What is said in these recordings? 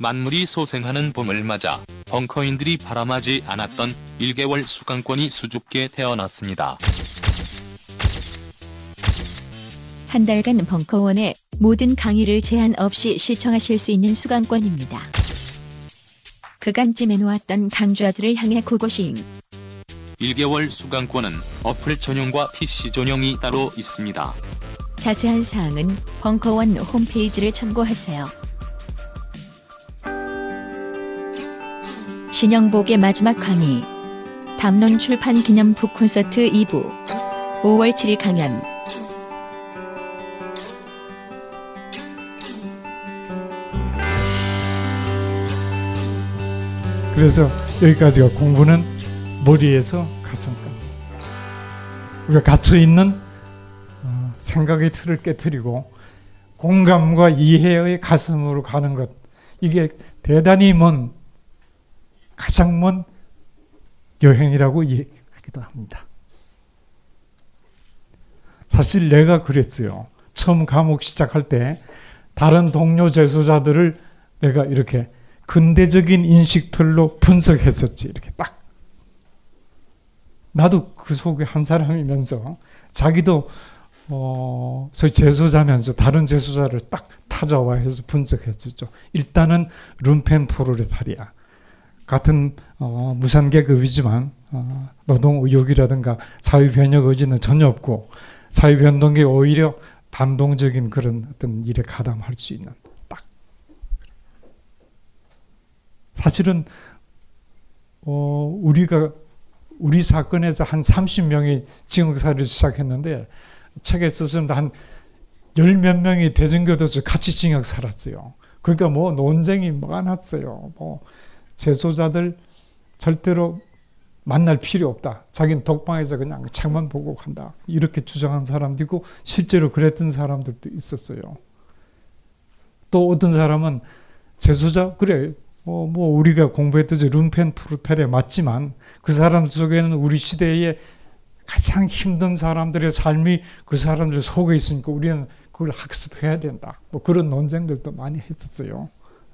만물이 소생하는 봄을 맞아 벙커인들이 바람하지 않았던 1개월 수강권이 수줍게 태어났습니다. 한 달간 벙커원의 모든 강의를 제한 없이 시청하실 수 있는 수강권입니다. 그간 찜해놓았던 강좌들을 향해 고고싱 1개월 수강권은 어플 전용과 PC 전용이 따로 있습니다. 자세한 사항은 벙커원 홈페이지를 참고하세요. 신영복의 마지막 강의 담론 출판 기념 북콘서트 2부 5월 7일 강연. 그래서 여기까지가 공부는 머리에서 가슴까지. 우리가 갇혀 있는 어, 생각의 틀을 깨뜨리고 공감과 이해의 가슴으로 가는 것. 이게 대단히 먼 가장 먼 여행이라고 얘기하기도 합니다. 사실 내가 그랬어요. 처음 감옥 시작할 때 다른 동료 재수자들을 내가 이렇게 근대적인 인식틀로 분석했었지. 이렇게 딱. 나도 그 속에 한 사람이면서 자기도 어, 소위 재수자면서 다른 재수자를 딱 타자화해서 분석했었죠. 일단은 룸펜 프로레타리아. 같은 어, 무산계급이지만 어, 노동 의욕이라든가 사회 변혁 의지는 전혀 없고 사회 변동에 오히려 반동적인 그런 어떤 일에 가담할 수 있는 딱 사실은 어, 우리가 우리 사건에서 한 30명이 징역사를 시작했는데 책에 썼습니다. 한 열 몇 명이 대전교도소 같이 징역 살았어요. 그러니까 뭐 논쟁이 많았어요. 뭐 재소자들 절대로 만날 필요 없다. 자기는 독방에서 그냥 책만 보고 간다. 이렇게 주장한 사람도 있고 실제로 그랬던 사람들도 있었어요. 또 어떤 사람은 재소자 그래 어, 뭐 우리가 공부했듯이 룸펜 프로텔에 맞지만 그 사람 속에는 우리 시대에 가장 힘든 사람들의 삶이 그 사람들 속에 있으니까 우리는 그걸 학습해야 된다. 뭐 그런 논쟁들도 많이 했었어요.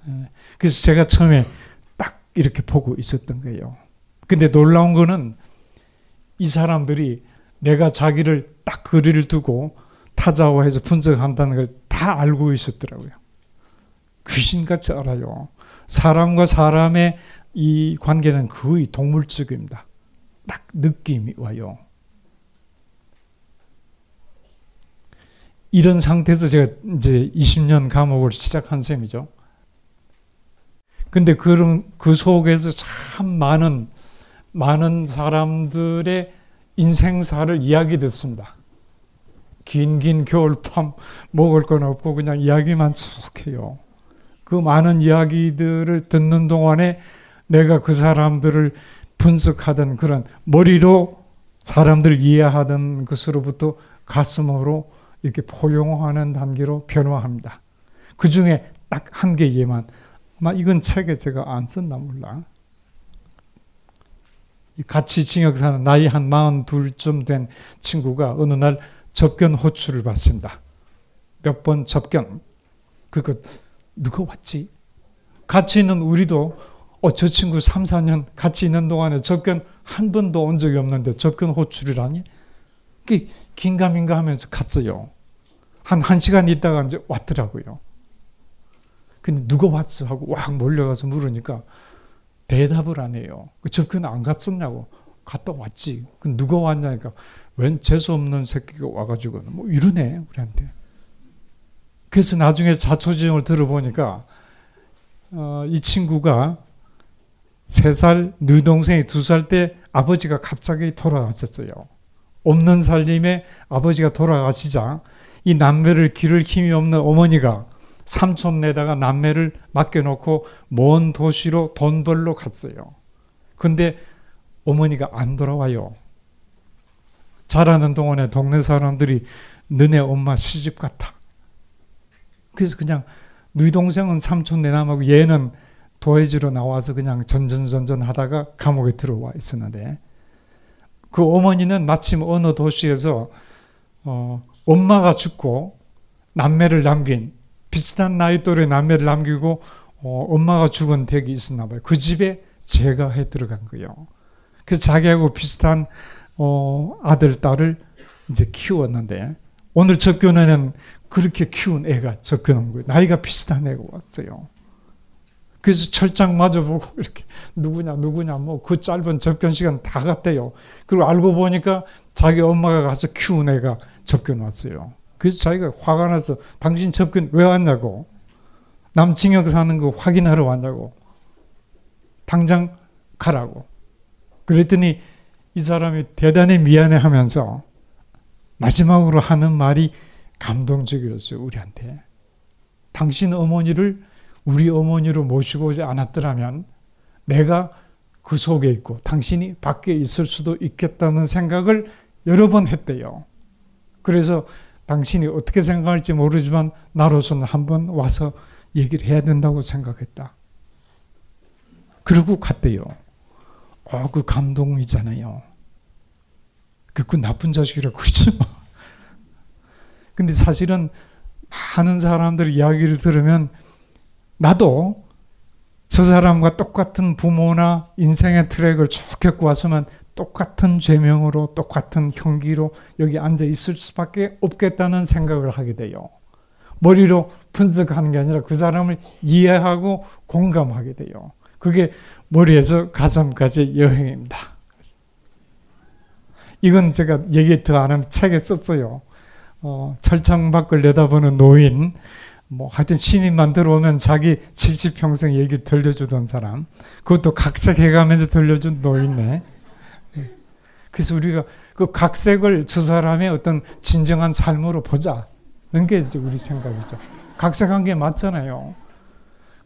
예. 그래서 제가 처음에 이렇게 보고 있었던 거예요. 근데 놀라운 거는 이 사람들이 내가 자기를 딱 거리를 두고 타자화해서 분석한다는 걸 다 알고 있었더라고요. 귀신같이 알아요. 사람과 사람의 이 관계는 거의 동물적입니다. 딱 느낌이 와요. 이런 상태에서 제가 이제 20년 감옥을 시작한 셈이죠. 근데 그런 그 속에서 참 많은 많은 사람들의 인생사를 이야기 듣습니다. 긴긴 겨울밤 먹을 건 없고 그냥 이야기만 쭉 해요. 그 많은 이야기들을 듣는 동안에 내가 그 사람들을 분석하던 그런 머리로 사람들 이해하던 것으로부터 가슴으로 이렇게 포용하는 단계로 변화합니다. 그 중에 딱 한 개에만 아마 이건 책에 제가 안 썼나 몰라. 같이 징역 사는 나이 한 42쯤 된 친구가 어느 날 접견 호출을 받습니다. 몇 번 접견. 그거 누가 왔지? 같이 있는 우리도 어, 저 친구 3, 4년 같이 있는 동안에 접견 한 번도 온 적이 없는데 접견 호출이라니? 긴가민가 하면서 갔어요. 한 1시간 있다가 이제 왔더라고요. 근데 누가 왔어? 하고 확 몰려가서 물으니까 대답을 안 해요. 그 접근 안 갔었냐고. 갔다 왔지. 그 누가 왔냐니까 웬 재수 없는 새끼가 와가지고 뭐 이러네 우리한테. 그래서 나중에 자초지종을 들어보니까 어, 이 친구가 세 살, nữ 동생이 두 살 때 아버지가 갑자기 돌아가셨어요. 없는 살림에 아버지가 돌아가시자 이 남매를 기를 힘이 없는 어머니가 삼촌네다가 남매를 맡겨놓고 먼 도시로 돈 벌러 갔어요. 근데 어머니가 안 돌아와요. 자라는 동안에 동네 사람들이 너네 엄마 시집 갔다. 그래서 그냥 너희 동생은 삼촌 내남하고 얘는 도해지로 나와서 그냥 전전전전 하다가 감옥에 들어와 있었는데 그 어머니는 마침 어느 도시에서 어, 엄마가 죽고 남매를 남긴 비슷한 나이 또래 남매를 남기고 어, 엄마가 죽은 댁이 있었나 봐요. 그 집에 제가 해 들어간 거예요. 그래서 자기하고 비슷한 어, 아들 딸을 이제 키웠는데 오늘 접견에는 그렇게 키운 애가 접견한 거예요. 나이가 비슷한 애가 왔어요. 그래서 철장 마주보고 이렇게 누구냐 누구냐 뭐 그 짧은 접견 시간 다 갔대요. 그리고 알고 보니까 자기 엄마가 가서 키운 애가 접견 왔어요. 그래서 자기가 화가 나서 당신 접견 왜 왔냐고 남징역 사는 거 확인하러 왔냐고 당장 가라고 그랬더니 이 사람이 대단히 미안해 하면서 마지막으로 하는 말이 감동적이었어요, 우리한테. 당신 어머니를 우리 어머니로 모시고 오지 않았더라면 내가 그 속에 있고 당신이 밖에 있을 수도 있겠다는 생각을 여러 번 했대요. 그래서 당신이 어떻게 생각할지 모르지만 나로서는 한번 와서 얘기를 해야 된다고 생각했다. 그러고 갔대요. 어, 그 감동이잖아요. 그, 그 나쁜 자식이라고 그러지 마. 근데 사실은 많은 사람들 이야기를 들으면 나도 저 사람과 똑같은 부모나 인생의 트랙을 쭉 겪고 왔으면 똑같은 죄명으로 똑같은 형기로 여기 앉아 있을 수밖에 없겠다는 생각을 하게 돼요. 머리로 분석하는 게 아니라 그 사람을 이해하고 공감하게 돼요. 그게 머리에서 가슴까지 여행입니다. 이건 제가 얘기 더 안 하면 책에 썼어요. 어, 철창 밖을 내다보는 노인, 뭐 하여튼 신인만 들어오면 자기 70평생 얘기 들려주던 사람, 그것도 각색해가면서 들려준 노인네. 그래서 우리가 그 각색을 저 사람의 어떤 진정한 삶으로 보자 는 게 이제 우리 생각이죠. 각색한 게 맞잖아요.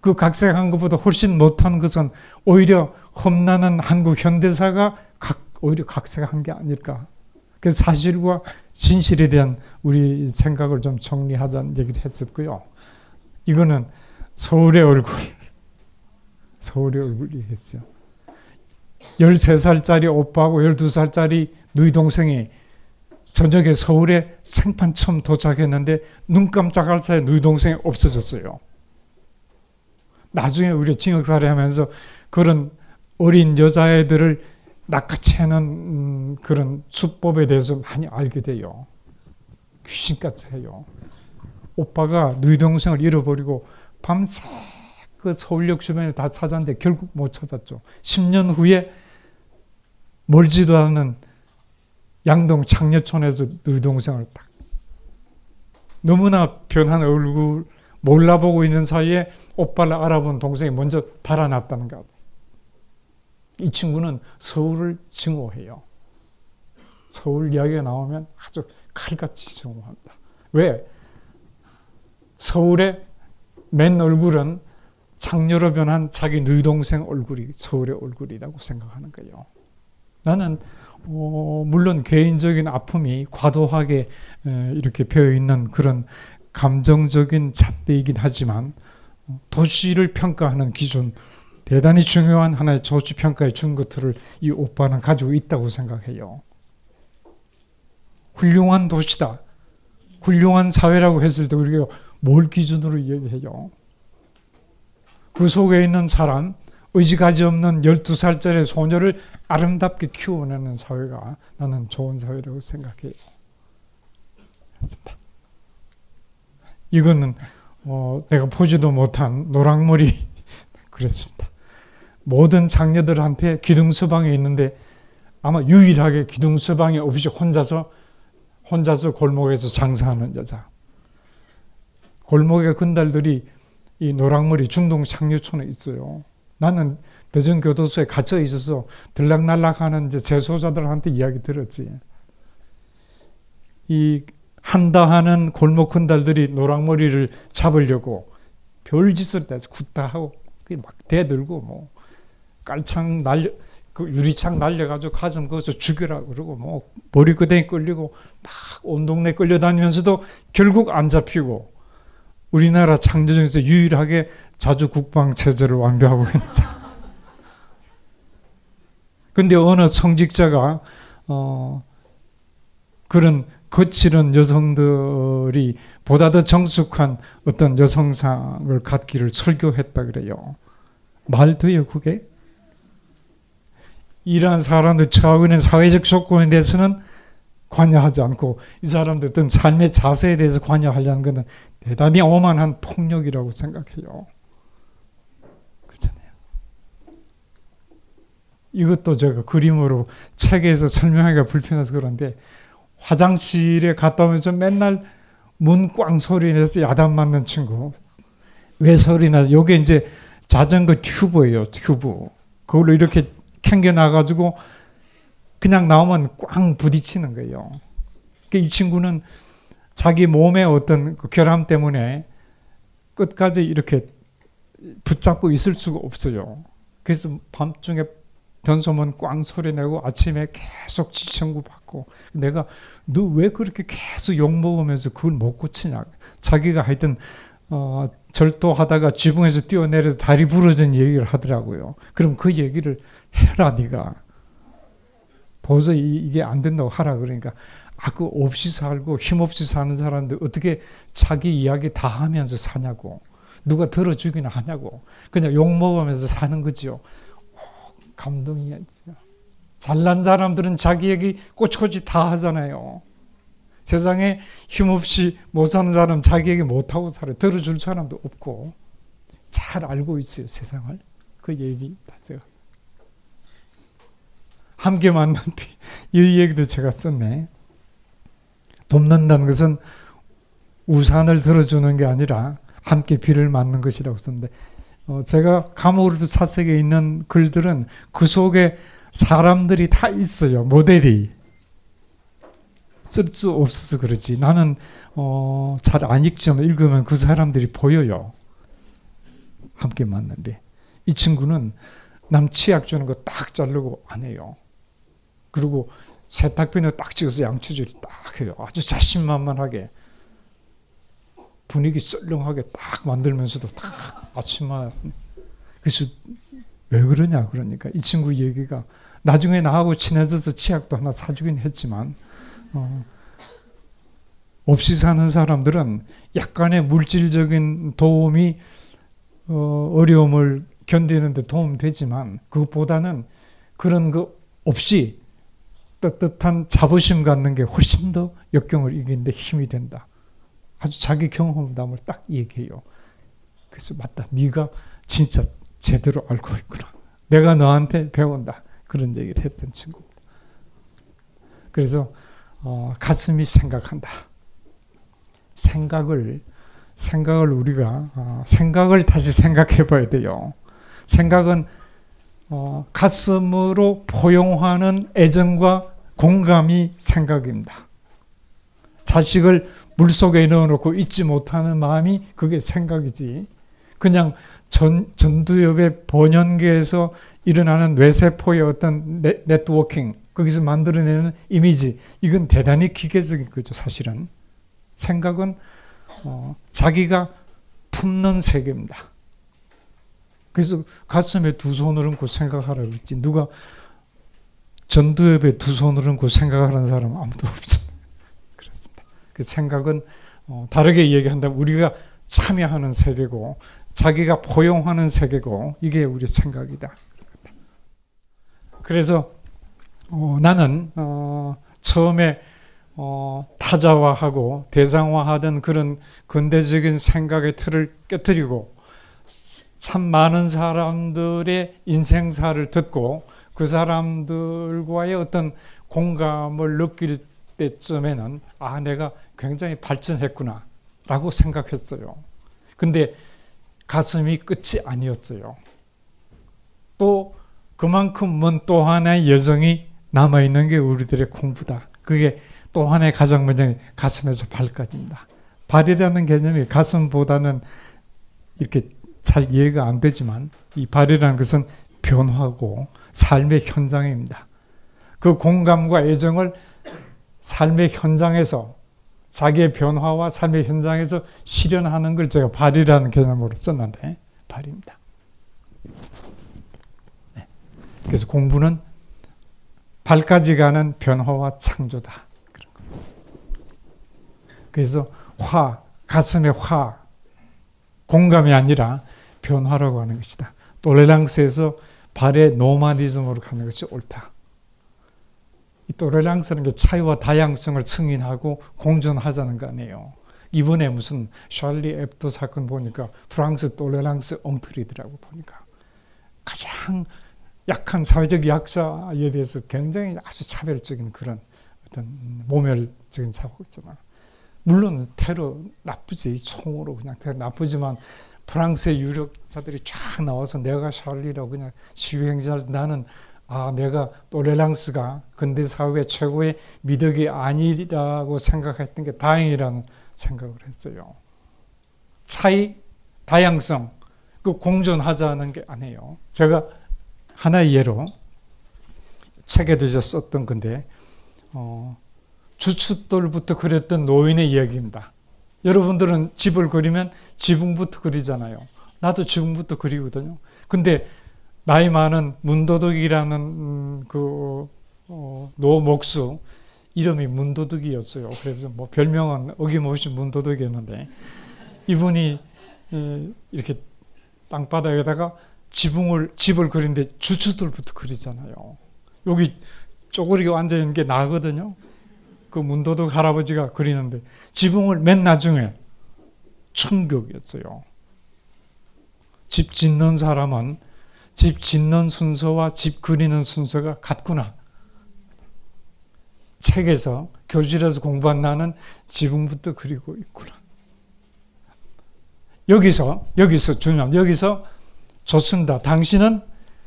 그 각색한 것보다 훨씬 못한 것은 오히려 험난한 한국 현대사가 각, 오히려 각색한 게 아닐까. 그 사실과 진실에 대한 우리 생각을 좀 정리하자는 얘기를 했었고요. 이거는 서울의 얼굴, 서울의 얼굴이겠죠. 13살짜리 오빠하고 12살짜리 누이 동생이 저녁에 서울에 생판 처음 도착했는데 눈 깜짝할 사이에 누이 동생이 없어졌어요. 나중에 우리 징역살이 하면서 그런 어린 여자애들을 낚아채는 음, 그런 수법에 대해서 많이 알게 돼요. 귀신같이 해요. 오빠가 누이 동생을 잃어버리고 밤새 그 서울역 주변에 다 찾았는데 결국 못 찾았죠. 10년 후에 멀지도 않은 양동 창녀촌에서 누이 동생을 딱 너무나 변한 얼굴 몰라보고 있는 사이에 오빠를 알아본 동생이 먼저 달아났다는 것. 이 친구는 서울을 증오해요. 서울 이야기가 나오면 아주 칼같이 증오합니다. 왜? 서울의 맨 얼굴은 장녀로 변한 자기 누이 동생 얼굴이 서울의 얼굴이라고 생각하는 거예요. 나는 어, 물론 개인적인 아픔이 과도하게 에, 이렇게 배어 있는 그런 감정적인 잣대이긴 하지만 어, 도시를 평가하는 기준 대단히 중요한 하나의 조치 평가의 준것들을 이 오빠는 가지고 있다고 생각해요. 훌륭한 도시다. 훌륭한 사회라고 했을 때 우리가 뭘 기준으로 얘기해요? 그 속에 있는 사람, 의지가지 없는 12살짜리 소녀를 아름답게 키워내는 사회가 나는 좋은 사회라고 생각해요. 이거는 어, 내가 보지도 못한 노랑머리 그랬습니다. 모든 장녀들한테 기둥 서방에 있는데 아마 유일하게 기둥 서방이 없이 혼자서 혼자서 골목에서 장사하는 여자. 골목의 건달들이 이 노랑머리 중동 상류촌에 있어요. 나는 대전교도소에 갇혀 있어서 들락날락하는 이제 재소자들한테 이야기 들었지. 이 한다 하는 골목 건달들이 노랑머리를 잡으려고 별짓을 해서 굿다하고 막 대들고 뭐 깔창 날려 그 유리창 날려가지고 가슴 그어서 죽여라 그러고 뭐 머리끄댕이 끌리고 막 온 동네 끌려다니면서도 결국 안 잡히고 우리나라 창조 중에서 유일하게 자주 국방 체제를 완비하고 있는 자. 근데 어느 성직자가 어 그런 거칠은 여성들이 보다 더 정숙한 어떤 여성상을 갖기를 설교했다 그래요. 말 돼요 그게? 이러한 사람들 처하고 있는 사회적 조건에 대해서는 관여하지 않고 이 사람들 어떤 삶의 자세에 대해서 관여하려는 것은 대단히 오만한 폭력이라고 생각해요. 그렇잖아요. 이것도 제가 그림으로 책에서 설명하기가 불편해서 그런데 화장실에 갔다 오면서 맨날 문 꽝 소리 내서 야단 맞는 친구. 왜 소리 나? 요게 이제 자전거 튜브예요, 튜브. 그걸로 이렇게 캥겨 놔가지고 그냥 나오면 꽝 부딪히는 거예요. 그러니까 이 친구는 자기 몸의 어떤 그 결함 때문에 끝까지 이렇게 붙잡고 있을 수가 없어요. 그래서 밤중에 변소문 꽝 소리 내고 아침에 계속 지청구 받고 내가 너 왜 그렇게 계속 욕 먹으면서 그걸 못 고치냐 자기가 하여튼 어, 절도하다가 지붕에서 뛰어내려서 다리 부러진 얘기를 하더라고요. 그럼 그 얘기를 해라 네가 도저히 이게 안 된다고 하라 그러니까 아그 없이 살고 힘없이 사는 사람들 어떻게 자기 이야기 다 하면서 사냐고 누가 들어주기나 하냐고 그냥 욕 먹으면서 사는 거죠. 감동이었죠. 잘난 사람들은 자기 얘기 꼬치꼬치 다 하잖아요. 세상에 힘없이 못 사는 사람 자기 얘기 못하고 살아요. 들어줄 사람도 없고 잘 알고 있어요 세상을. 그 얘기 맞아요. 함께 만난 비, 이 얘기도 제가 썼네. 돕는다는 것은 우산을 들어주는 게 아니라 함께 비를 맞는 것이라고 썼는데 어, 제가 감옥으로 사색에 있는 글들은 그 속에 사람들이 다 있어요. 모델이. 쓸 수 없어서 그렇지. 나는 어, 잘 안 읽지만 읽으면 그 사람들이 보여요. 함께 만난데. 이 친구는 남 치약 주는 거 딱 자르고 안 해요. 그리고 세탁비누 딱 찍어서 양치질을 딱 해요. 아주 자신만만하게. 분위기 썰렁하게 딱 만들면서도 딱 아침만. 그래서 왜 그러냐 그러니까 이 친구 얘기가 나중에 나하고 친해져서 치약도 하나 사주긴 했지만 어, 없이 사는 사람들은 약간의 물질적인 도움이 어, 어려움을 견디는데 도움 되지만 그것보다는 그런 거 없이 떳떳한 자부심 갖는 게 훨씬 더 역경을 이기는데 힘이 된다. 아주 자기 경험담을 딱 얘기해요. 그래서 맞다. 네가 진짜 제대로 알고 있구나. 내가 너한테 배운다. 그런 얘기를 했던 친구입니다. 그래서 어, 가슴이 생각한다. 생각을 생각을 우리가 어, 생각을 다시 생각해 봐야 돼요. 생각은 어, 가슴으로 포용하는 애정과 공감이 생각입니다. 자식을 물속에 넣어놓고 잊지 못하는 마음이 그게 생각이지. 그냥 전, 전두엽의 번연계에서 일어나는 뇌세포의 어떤 네, 네트워킹, 거기서 만들어내는 이미지, 이건 대단히 기계적인 거죠, 사실은. 생각은 어, 자기가 품는 세계입니다. 그래서 가슴에 두 손을 얹고 생각하라고 했지. 누가 전두엽에 두 손을 얹고 생각하는 사람 아무도 없어요. 그렇습니다. 그 생각은 어, 다르게 얘기한다면 우리가 참여하는 세계고 자기가 포용하는 세계고 이게 우리 생각이다. 그래서 어, 나는 어, 처음에 어, 타자화하고 대상화하던 그런 근대적인 생각의 틀을 깨뜨리고 참 많은 사람들의 인생사를 듣고 그 사람들과의 어떤 공감을 느낄 때쯤에는 아 내가 굉장히 발전했구나 라고 생각했어요. 근데 가슴이 끝이 아니었어요. 또 그만큼 먼 또 하나의 여정이 남아있는 게 우리들의 공부다. 그게 또 하나의 가장 먼저 가슴에서 발까지입니다. 발이라는 개념이 가슴보다는 이렇게 잘 이해가 안 되지만 이 발이라는 것은 변화고 삶의 현장입니다. 그 공감과 애정을 삶의 현장에서 자기의 변화와 삶의 현장에서 실현하는 걸 제가 발이라는 개념으로 썼는데 발입니다. 네. 그래서 공부는 발까지 가는 변화와 창조다. 그래서 화, 가슴의 화, 공감이 아니라 변화라고 하는 것이다. 또레랑스에서 발의 노마디즘으로 가는 것이 옳다. 이 또레랑스는 게 차이와 다양성을 승인하고 공존하자는 거 아니에요. 이번에 무슨 샬리 앱도 사건 보니까 프랑스 또레랑스 엉터리더라고 보니까 가장 약한 사회적 약자에 대해서 굉장히 아주 차별적인 그런 어떤 모멸적인 사고 있잖아. 물론 테러 나쁘지 총으로 그냥 테러 나쁘지만 프랑스의 유력자들이 쫙 나와서 내가 샬리라고 그냥 시위행사를 나는 아 내가 또레랑스가 근대 사회 최고의 미덕이 아니라고 생각했던 게 다행이라는 생각을 했어요. 차이, 다양성, 그 공존하자는 게 아니에요. 제가 하나의 예로 책에도 썼던 건데 어, 주춧돌부터 그렸던 노인의 이야기입니다. 여러분들은 집을 그리면 지붕부터 그리잖아요. 나도 지붕부터 그리거든요. 근데 나이 많은 문도덕이라는 음, 그 어, 노목수 이름이 문도덕이었어요. 그래서 뭐 별명은 어김없이 문도덕이었는데 이분이 이렇게 땅바닥에다가 지붕을 집을 그리는데 주춧돌부터 그리잖아요. 여기 쪼그리고 앉아 있는 게 나거든요. 그 문도덕 할아버지가 그리는데 지붕을 맨 나중에 충격이었어요. 집 짓는 사람은 집 짓는 순서와 집 그리는 순서가 같구나. 책에서 교실에서 공부한 나는 지붕부터 그리고 있구나. 여기서 여기서 중요한 여기서 좋습니다. 당신은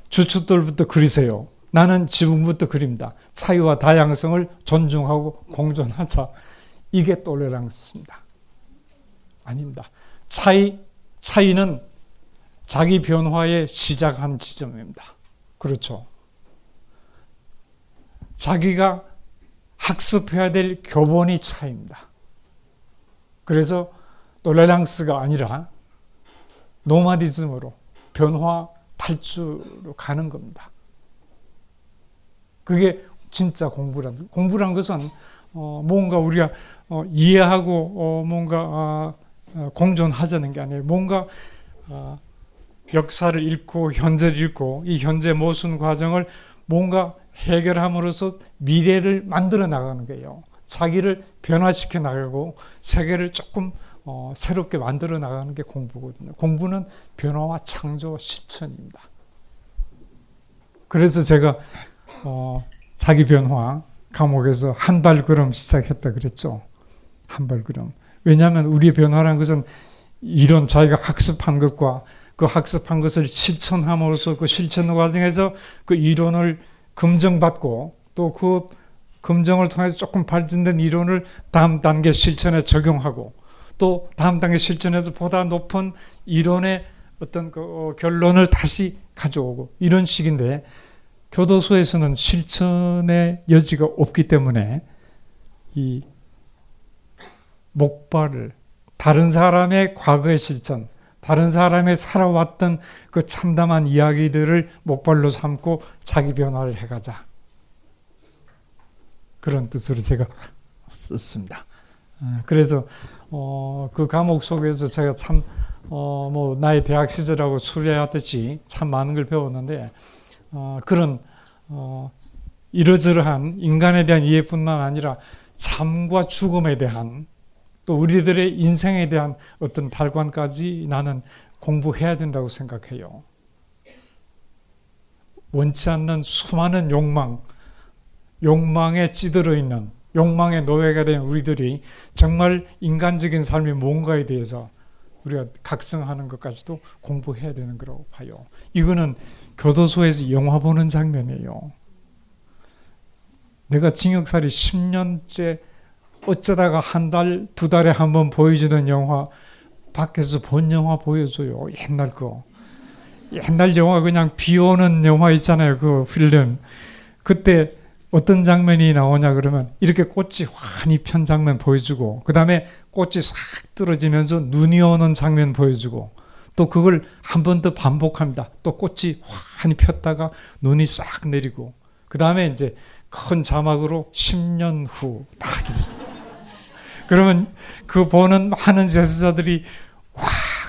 주춧돌부터 그리세요. 나는 지붕부터 그립니다. 차이와 다양성을 존중하고 공존하자. 이게 똘레랑스입니다. 아닙니다. 차이, 차이는 자기 변화의 시작한 지점입니다. 그렇죠. 자기가 학습해야 될 교본이 차이입니다. 그래서 똘레랑스가 아니라 노마디즘으로 변화 탈주로 가는 겁니다. 그게 진짜 공부란 공부란 것은 어, 뭔가 우리가 어, 이해하고 어, 뭔가 아, 어, 공존하자는 게 아니에요. 뭔가 아, 역사를 읽고 현재를 읽고 이 현재 모순 과정을 뭔가 해결함으로써 미래를 만들어 나가는 거예요. 자기를 변화시켜 나가고 세계를 조금 어, 새롭게 만들어 나가는 게 공부거든요. 공부는 변화와 창조 실천입니다. 그래서 제가 어, 자기 변화 감옥에서 한 발걸음 시작했다 그랬죠. 한 발걸음. 왜냐하면 우리의 변화라는 것은 이런 자기가 학습한 것과 그 학습한 것을 실천함으로써 그 실천 과정에서 그 이론을 검증받고 또 그 검증을 통해서 조금 발전된 이론을 다음 단계 실천에 적용하고 또 다음 단계 실천에서 보다 높은 이론의 어떤 그 어, 결론을 다시 가져오고 이런 식인데 교도소에서는 실천의 여지가 없기 때문에 이 목발을 다른 사람의 과거의 실천, 다른 사람의 살아왔던 그 참담한 이야기들을 목발로 삼고 자기 변화를 해가자. 그런 뜻으로 제가 썼습니다. 어, 그래서 어, 그 감옥 속에서 제가 참, 어, 뭐, 나의 대학 시절하고 수레하듯이 참 많은 걸 배웠는데, 어, 그런 어, 이러저러한 인간에 대한 이해뿐만 아니라 삶과 죽음에 대한 또 우리들의 인생에 대한 어떤 발관까지 나는 공부해야 된다고 생각해요. 원치 않는 수많은 욕망, 욕망에 찌들어 있는 욕망의 노예가 된 우리들이 정말 인간적인 삶이 뭔가에 대해서 우리가 각성하는 것까지도 공부해야 되는 거라고 봐요. 이거는 교도소에서 영화 보는 장면이에요. 내가 징역살이 10년째 어쩌다가 한 달, 두 달에 한 번 보여주던 영화 밖에서 본 영화 보여줘요. 옛날 거. 옛날 영화 그냥 비 오는 영화 있잖아요. 그 필름. 그때 어떤 장면이 나오냐 그러면 이렇게 꽃이 환히 편 장면 보여주고 그 다음에 꽃이 싹 떨어지면서 눈이 오는 장면 보여주고 또 그걸 한 번 더 반복합니다. 또 꽃이 환히 폈다가 눈이 싹 내리고 그 다음에 이제 큰 자막으로 10년 후 딱 그러면 그 보는 많은 제수자들이 와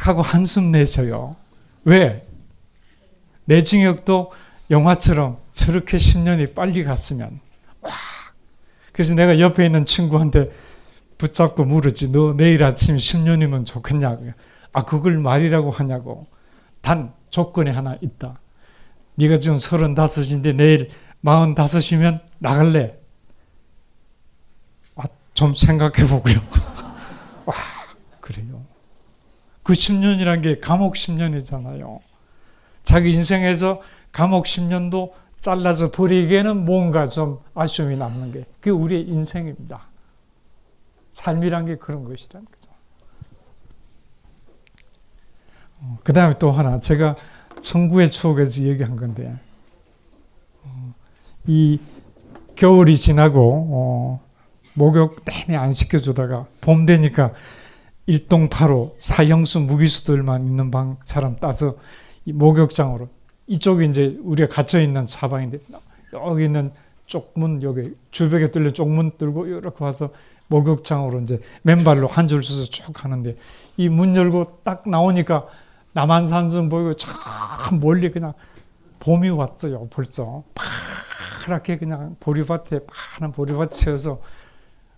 하고 한숨 내셔요. 왜? 내 징역도 영화처럼 저렇게 10년이 빨리 갔으면 와 그래서 내가 옆에 있는 친구한테 붙잡고 물었지 너 내일 아침 10년이면 좋겠냐고 아 그걸 말이라고 하냐고. 단 조건이 하나 있다. 네가 지금 35인데 내일 45이면 나갈래? 아, 좀 생각해 보고요. 와 그래요. 그 10년이란 게 감옥 10년이잖아요. 자기 인생에서 감옥 10년도 잘라서 버리기에는 뭔가 좀 아쉬움이 남는 게 그게 우리의 인생입니다. 삶이란 게 그런 것이란 거죠. 어, 그 다음에 또 하나 제가 천구의 추억에서 얘기한 건데 어, 이 겨울이 지나고 어, 목욕 내내 안 시켜주다가 봄 되니까 일동파로 사형수 무기수들만 있는 방 사람 따서 목욕장으로 이쪽이 이제 우리가 갇혀 있는 사방인데 여기 있는 쪽문 여기 주벽에 뚫린 쪽문 뚫고 이렇게 와서 목욕장으로 이제 맨발로 한 줄 서서 쭉 가는데 이 문 열고 딱 나오니까 남한산성 보이고 참 멀리 그냥 봄이 왔어요 벌써 파랗게 그냥 보리밭에 파란 보리밭이어서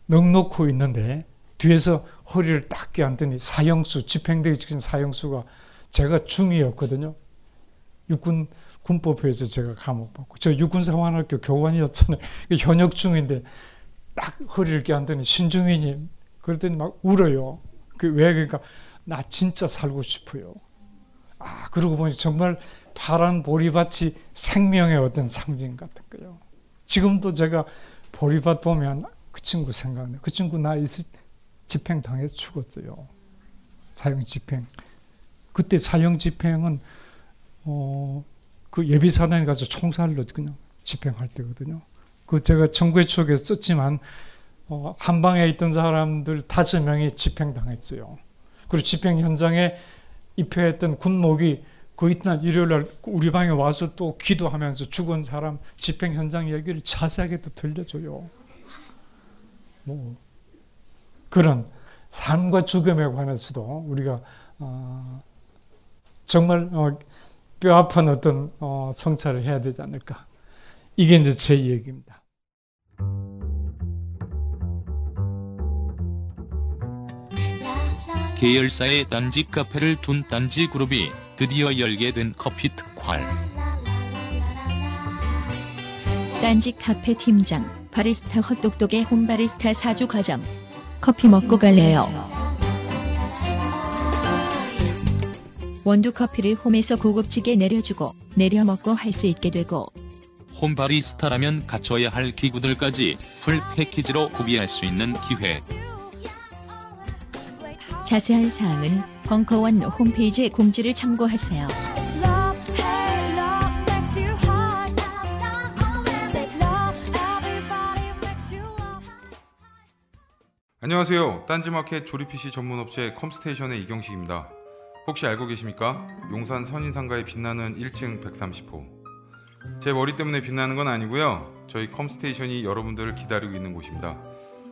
넉넉고 있는데 뒤에서 허리를 딱 껴안더니 사형수 집행되기 직전 사형수가 제가 중이었거든요. 육군 군법회에서 제가 감옥 받고 저 육군사관학교 교관이었잖아요. 현역 중인데 딱 허리를 껴안더니 신중희님 그랬더니 막 울어요. 그 왜 그러니까 나 진짜 살고 싶어요. 아 그러고 보니 정말 파란 보리밭이 생명의 어떤 상징 같은 거요. 지금도 제가 보리밭 보면 그 친구 생각나요. 그 친구 나 있을 집행 당해서 죽었어요. 사형 집행. 그때 사형 집행은 어, 그 예비 사단에 가서 총살로 그냥 집행할 때거든요. 그 제가 정부의 추억에 썼지만 어, 한 방에 있던 사람들 다섯 명이 집행당했어요. 그리고 집행 현장에 입회했던 군목이 그 이튿날 일요일 날 우리 방에 와서 또 기도하면서 죽은 사람 집행 현장 얘기를 자세하게 또 들려줘요. 뭐 그런 삶과 죽음에 관해서도 우리가 어, 정말 어, 뼈 아픈 어떤 어, 성찰을 해야 되지 않을까. 이게 이제 제 얘기입니다. 계열사의 딴지 카페를 둔 딴지 그룹이 드디어 열게 된 커피 특활. 딴지 카페 팀장, 바리스타 헛똑똑의 홈바리스타 사주 과정. 커피 먹고 갈래요. 원두 커피를 홈에서 고급지게 내려주고 내려 먹고 할 수 있게 되고 홈바리스타라면 갖춰야 할 기구들까지 풀 패키지로 구비할 수 있는 기회. 자세한 사항은 벙커원 홈페이지 공지를 참고하세요. 안녕하세요. 딴지마켓 조립 PC 전문 업체 컴스테이션의 이경식입니다. 혹시 알고 계십니까? 용산 선인상가에 빛나는 1층 130호. 제 머리 때문에 빛나는 건 아니고요. 저희 컴스테이션이 여러분들을 기다리고 있는 곳입니다.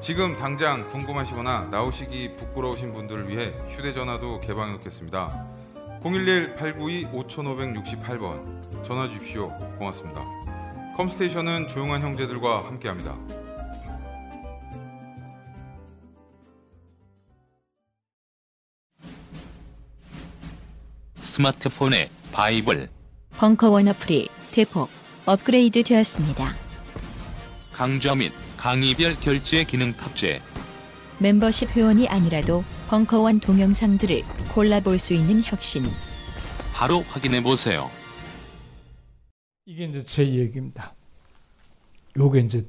지금 당장 궁금하시거나 나오시기 부끄러우신 분들을 위해 휴대전화도 개방해놓겠습니다. 011-892-5568번 전화 주십시오. 고맙습니다. 컴스테이션은 조용한 형제들과 함께합니다. 스마트폰의 바이블 벙커원 어플이 대폭 업그레이드 되었습니다. 강좌 및 강의별 결제 기능 탑재 멤버십 회원이 아니라도 벙커원 동영상들을 골라볼 수 있는 혁신. 바로 확인해 보세요. 이게 이제 제 얘기입니다. 요게 이제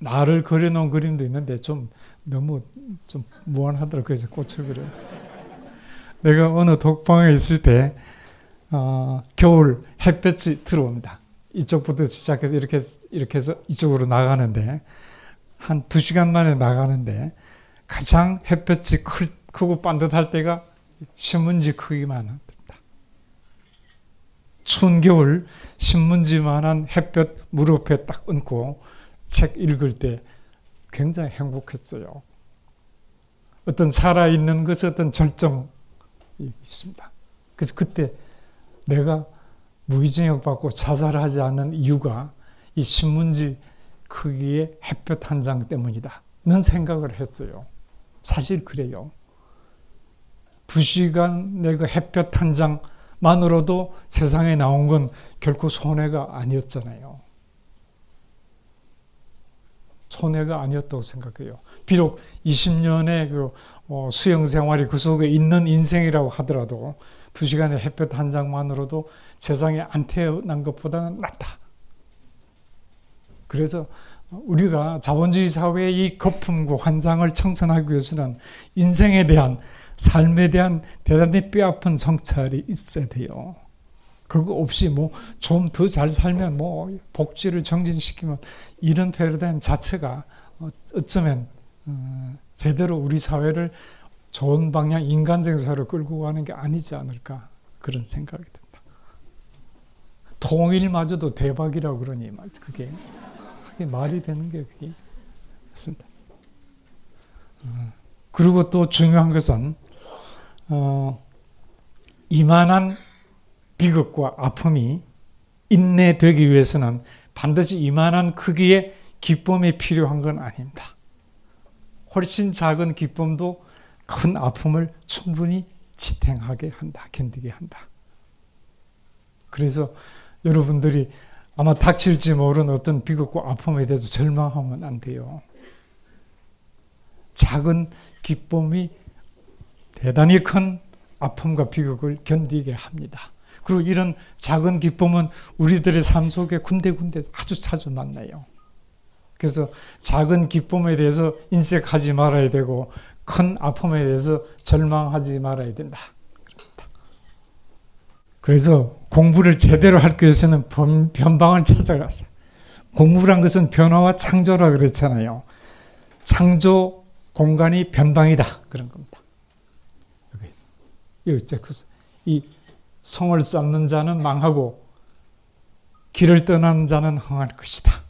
나를 그려놓은 그림도 있는데 좀 너무 좀 무한하더라고요. 그래서 꽃을 그려. 내가 어느 독방에 있을 때 어, 겨울 햇볕이 들어옵니다. 이쪽부터 시작해서 이렇게 이렇게 해서 이쪽으로 나가는데 한 두 시간 만에 나가는데 가장 햇볕이 클, 크고 반듯할 때가 신문지 크기만 합니다. 추운 겨울 신문지만한 햇볕 무릎에 딱 얹고 책 읽을 때 굉장히 행복했어요. 어떤 살아있는 것의 어떤 절정이 있습니다. 그래서 그때 내가 무기징역 받고 자살하지 않는 이유가 이 신문지 크기의 햇볕 한 장 때문이다.는 생각을 했어요. 사실 그래요. 두 시간 내가 햇볕 한 장만으로도 세상에 나온 건 결코 손해가 아니었잖아요. 손해가 아니었다고 생각해요. 비록 20년의 그 어, 수영 생활이 그 속에 있는 인생이라고 하더라도 두 시간의 햇볕 한 장만으로도 세상에 안 태어난 것보다는 낫다. 그래서 우리가 자본주의 사회의 이 거품과 환상을 청산하기 위해서는 인생에 대한 삶에 대한 대단히 뼈아픈 성찰이 있어야 돼요. 그거 없이 뭐 좀 더 잘 살면 뭐 복지를 정진시키면 이런 패러다임 자체가 어, 어쩌면 어, 제대로 우리 사회를 좋은 방향 인간적인 사회로 끌고 가는 게 아니지 않을까 그런 생각이 듭니다. 통일마저도 대박이라고 그러니 그게 말이 되는 게 그게 맞습니다. 어, 그리고 또 중요한 것은 어, 이만한 비극과 아픔이 인내되기 위해서는 반드시 이만한 크기의 기쁨이 필요한 건 아닙니다. 훨씬 작은 기쁨도 큰 아픔을 충분히 지탱하게 한다, 견디게 한다. 그래서 여러분들이 아마 닥칠지 모르는 어떤 비극과 아픔에 대해서 절망하면 안 돼요. 작은 기쁨이 대단히 큰 아픔과 비극을 견디게 합니다. 그리고 이런 작은 기쁨은 우리들의 삶 속에 군데군데 아주 자주 만나요. 그래서 작은 기쁨에 대해서 인색하지 말아야 되고 큰 아픔에 대해서 절망하지 말아야 된다. 그래서 공부를 제대로 할 위해서는 변방을 찾아가서 공부란 것은 변화와 창조라 그랬잖아요. 창조 공간이 변방이다 그런 겁니다. 여기 이 성을 쌓는 자는 망하고 길을 떠나는 자는 흥할 것이다.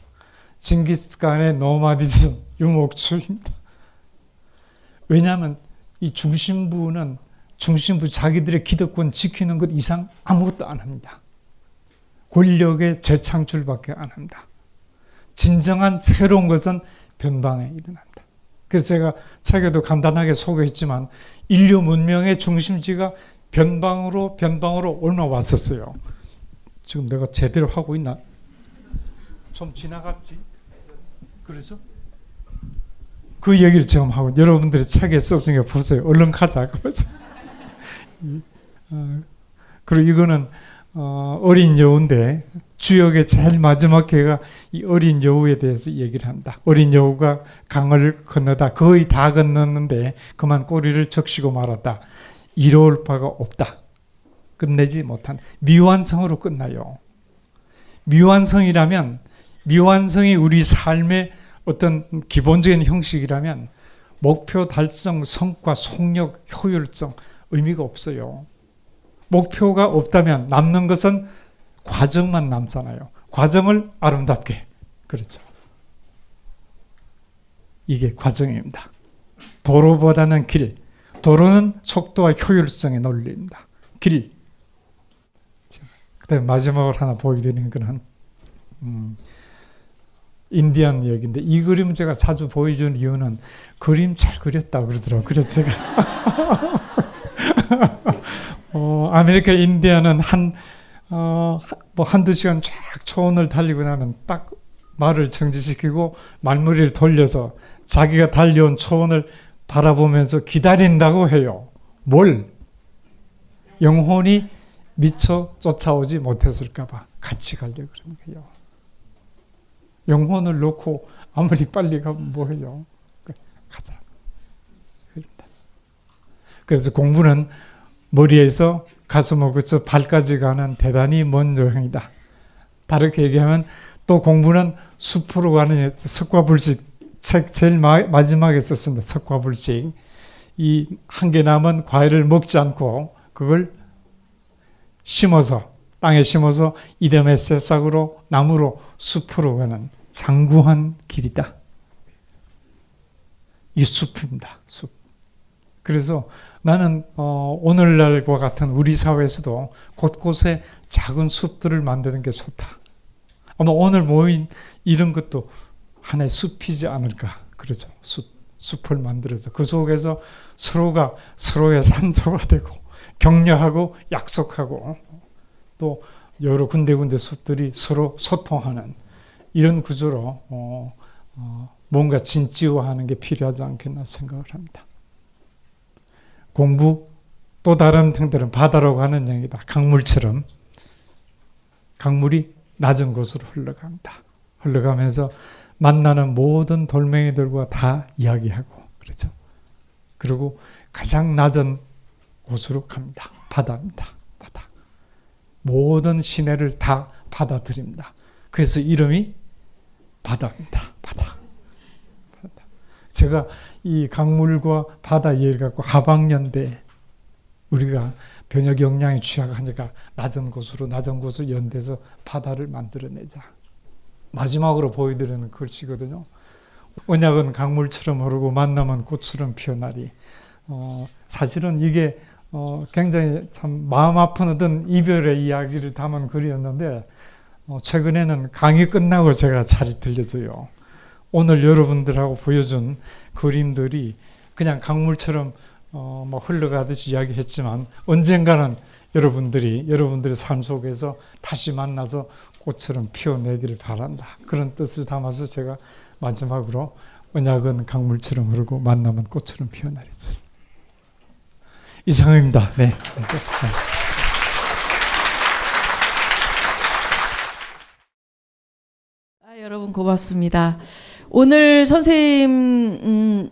징기스칸의 노마디즘 유목출입니다. 왜냐하면 이 중심부는 중심부 자기들의 기득권 지키는 것 이상 아무것도 안 합니다. 권력의 재창출밖에 안 합니다. 진정한 새로운 것은 변방에 일어난다. 그래서 제가 책에도 간단하게 소개했지만 인류 문명의 중심지가 변방으로 변방으로 올라왔었어요. 지금 내가 제대로 하고 있나? 좀 지나갔지? 그래서 그 얘기를 지금 하고 여러분들이 책에 썼으니까 보세요. 얼른 가자. 어, 그리고 이거는 어, 어린 여우인데 주역의 제일 마지막 회가 이 어린 여우에 대해서 얘기를 한다. 어린 여우가 강을 건너다 거의 다 건넜는데 그만 꼬리를 적시고 말았다. 이로울 바가 없다. 끝내지 못한 미완성으로 끝나요. 미완성이라면 미완성이 우리 삶의 어떤 기본적인 형식이라면 목표 달성, 성과, 속력, 효율성 의미가 없어요. 목표가 없다면 남는 것은 과정만 남잖아요. 과정을 아름답게. 그렇죠. 이게 과정입니다. 도로보다는 길. 도로는 속도와 효율성의 논리입니다. 길. 그다음 마지막으로 하나 보여드리는 거는 음, 인디안 얘기인데 이 그림 제가 자주 보여주는 이유는 그림 잘 그렸다 그러더라고요. 그래서 제가 어, 아메리카 인디안은 한 어, 뭐 한두 시간 쫙 초원을 달리고 나면 딱 말을 정지시키고 말무리를 돌려서 자기가 달려온 초원을 바라보면서 기다린다고 해요. 뭘? 영혼이 미처 쫓아오지 못했을까봐 같이 가려고 그러는 거예요. 영혼을 놓고 아무리 빨리 가면 뭐해요? 가자. 그래서 공부는 머리에서 가슴으로부터 발까지 가는 대단히 먼 여행이다. 다르게 얘기하면 또 공부는 숲으로 가는 석과불식 책 제일 마, 마지막에 썼습니다. 석과불식 이 한 개 남은 과일을 먹지 않고 그걸 심어서 땅에 심어서 이듬해 새싹으로 나무로 숲으로 가는 장구한 길이다. 이 숲입니다. 숲. 그래서 나는 어, 오늘날과 같은 우리 사회에서도 곳곳에 작은 숲들을 만드는 게 좋다. 아마 오늘 모인 이런 것도 하나의 숲이지 않을까. 그렇죠. 숲, 숲을 만들어서 그 속에서 서로가 서로의 산소가 되고 격려하고 약속하고 또 여러 군데군데 숲들이 서로 소통하는 이런 구조로 어, 어, 뭔가 진지화하는 게 필요하지 않겠나 생각을 합니다. 공부 또 다른 형태는 바다로 가는 얘기다. 강물처럼 강물이 낮은 곳으로 흘러갑니다. 흘러가면서 만나는 모든 돌멩이들과 다 이야기하고 그렇죠. 그리고 가장 낮은 곳으로 갑니다. 바다입니다. 바다. 모든 시내를 다 받아들입니다. 그래서 이름이 바다입니다. 바다. 바다. 제가 이 강물과 바다 이해를 갖고 하방연대 우리가 변혁 역량이 취약하니까 낮은 곳으로 낮은 곳을 연대서 바다를 만들어내자. 마지막으로 보여드리는 글씨거든요. 언약은 강물처럼 흐르고 만남은 꽃처럼 피어나리. 어, 사실은 이게 어, 굉장히 참 마음 아픈 어떤 이별의 이야기를 담은 글이었는데 어, 최근에는 강의 끝나고 제가 잘 들려줘요. 오늘 여러분들하고 보여준 그림들이 그냥 강물처럼 어, 뭐 흘러가듯이 이야기했지만 언젠가는 여러분들이 여러분들의 삶 속에서 다시 만나서 꽃처럼 피어내기를 바란다. 그런 뜻을 담아서 제가 마지막으로 언약은 강물처럼 흐르고 만나면 꽃처럼 피어나리. 이상입니다. 네. 여러분 고맙습니다. 오늘 선생님 음,